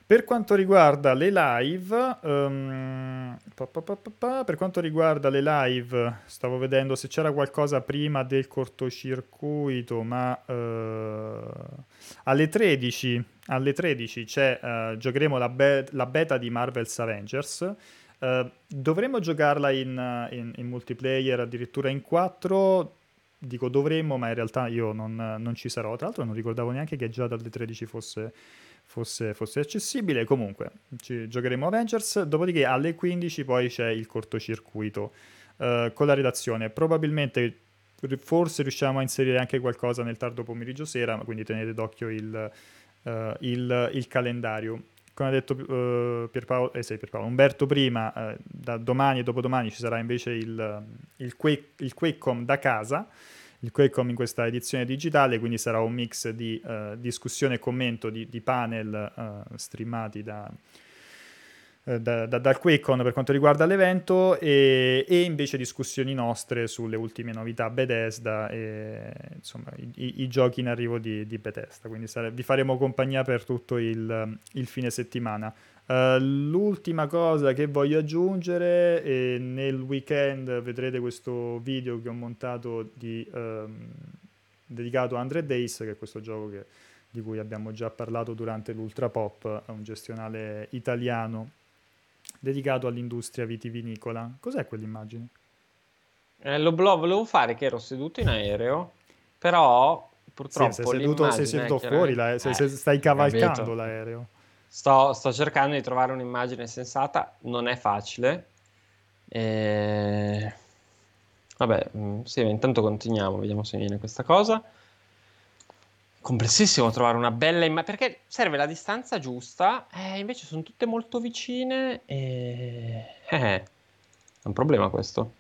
A: Per quanto riguarda le live, um, pa, pa, pa, per quanto riguarda le live, stavo vedendo se c'era qualcosa prima del cortocircuito, ma uh, alle 13, alle 13 c'è, uh, giocheremo la, be- la, beta di Marvel's Avengers. Uh, dovremmo giocarla in, in, in, multiplayer addirittura in 4. Dico dovremmo, ma in realtà io non, non ci sarò. Tra l'altro non ricordavo neanche che già dalle 13 fosse fosse, fosse accessibile. Comunque, ci giocheremo Avengers. Dopodiché alle 15 poi c'è il cortocircuito uh, con la redazione. Probabilmente, forse riusciamo a inserire anche qualcosa nel tardo pomeriggio sera, quindi tenete d'occhio il, uh, il, il calendario. Come ha detto uh, Pierpaolo, eh sì, Pierpaolo, Umberto prima, da domani e dopodomani ci sarà invece il, il, Quake, il QuakeCom da casa il QuakeCom in questa edizione digitale, quindi sarà un mix di uh, discussione e commento di, di panel uh, streamati da, da, da, dal QuakeCon per quanto riguarda l'evento e, e, invece discussioni nostre sulle ultime novità Bethesda e insomma i, i, giochi in arrivo di, di Bethesda, quindi sare- vi faremo compagnia per tutto il, il fine settimana. Uh, l'ultima cosa che voglio aggiungere, e nel weekend vedrete questo video che ho montato di, um, dedicato a 100 Days, che è questo gioco che, di cui abbiamo già parlato durante l'Ultra Pop, un gestionale italiano dedicato all'industria vitivinicola. Cos'è quell'immagine?
B: Eh, lo volevo fare che ero seduto in aereo, però purtroppo
A: sì, sei seduto, sei seduto fuori, la, eh, sei, stai cavalcando capito. l'aereo.
B: Sto, sto, cercando di trovare un'immagine sensata, non è facile. E... Vabbè, mm, sì, intanto continuiamo, vediamo se viene questa cosa. Complessissimo trovare una bella immagine, perché serve la distanza giusta, e invece sono tutte molto vicine e... Eh, è un problema questo.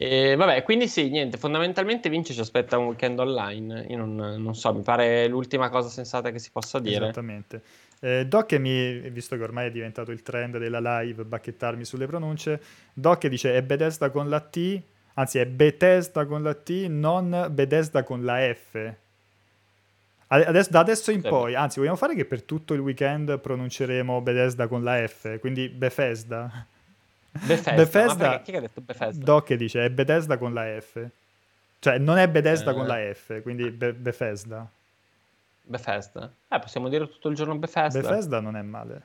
B: E vabbè, quindi sì, niente, fondamentalmente Vince ci aspetta un weekend online. Io non, non so, mi pare l'ultima cosa sensata che si possa dire.
A: Esattamente. Eh, Doc, mi, visto che ormai è diventato il trend della live, bacchettarmi sulle pronunce, Doc dice è Bethesda con la T, anzi è Bethesda con la T, non Bethesda con la F. Adesso, da adesso in poi, anzi vogliamo fare che per tutto il weekend pronunceremo Bethesda con la F, quindi Bethesda.
B: Bethesda.
A: Bethesda
B: chi ha detto Bethesda?
A: Doc dice è Bethesda con la F. Cioè, non è Bethesda
B: Eh.
A: con la F, quindi Be- Bethesda.
B: Bethesda. Eh, possiamo dire tutto il giorno Bethesda.
A: Bethesda non è male.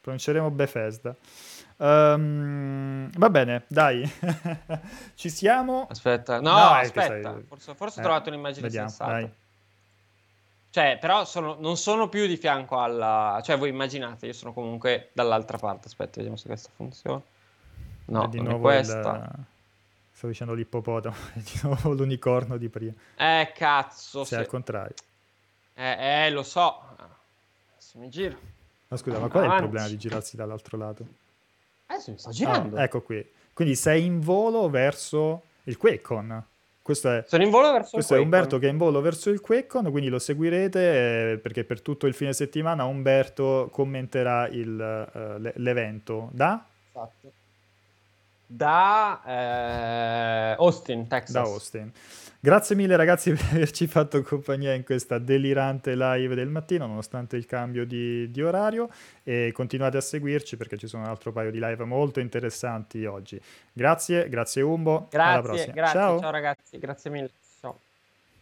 A: Pronunceremo Bethesda. Ehm, va bene, dai. Ci siamo.
B: Aspetta, no,
A: No,
B: aspetta.
A: sai-
B: Forse, forse
A: Eh,
B: ho trovato un'immagine
A: Vediamo,
B: sensata.
A: dai.
B: Cioè, però sono- non sono più di fianco alla... Cioè, voi immaginate, io sono comunque dall'altra parte. Aspetta, vediamo se questa funziona. No,
A: di nuovo il-
B: questa.
A: Stavo dicendo l'ippopotamo, è di nuovo l'unicorno di prima.
B: Eh, cazzo.
A: Se
B: se-
A: al contrario.
B: Eh, eh, lo so. Adesso mi giro.
A: Ma scusa, ma qual è il problema di girarsi dall'altro lato?
B: Adesso mi sto
A: Ah,
B: girando.
A: ecco qui. Quindi sei in volo verso il QuakeCon. Questo è,
B: Sono in volo verso
A: questo è Umberto che è in volo verso il QuakeCon, quindi lo seguirete eh, perché per tutto il fine settimana Umberto commenterà il, eh, le- l'evento da,
B: Esatto. Da eh, Austin, Texas.
A: da Austin. Grazie mille ragazzi per averci fatto compagnia in questa delirante live del mattino, nonostante il cambio di, di orario, e continuate a seguirci perché ci sono un altro paio di live molto interessanti oggi. Grazie, grazie Umbo, alla
B: Grazie,
A: prossima.
B: grazie,
A: Ciao.
B: ciao ragazzi, grazie mille.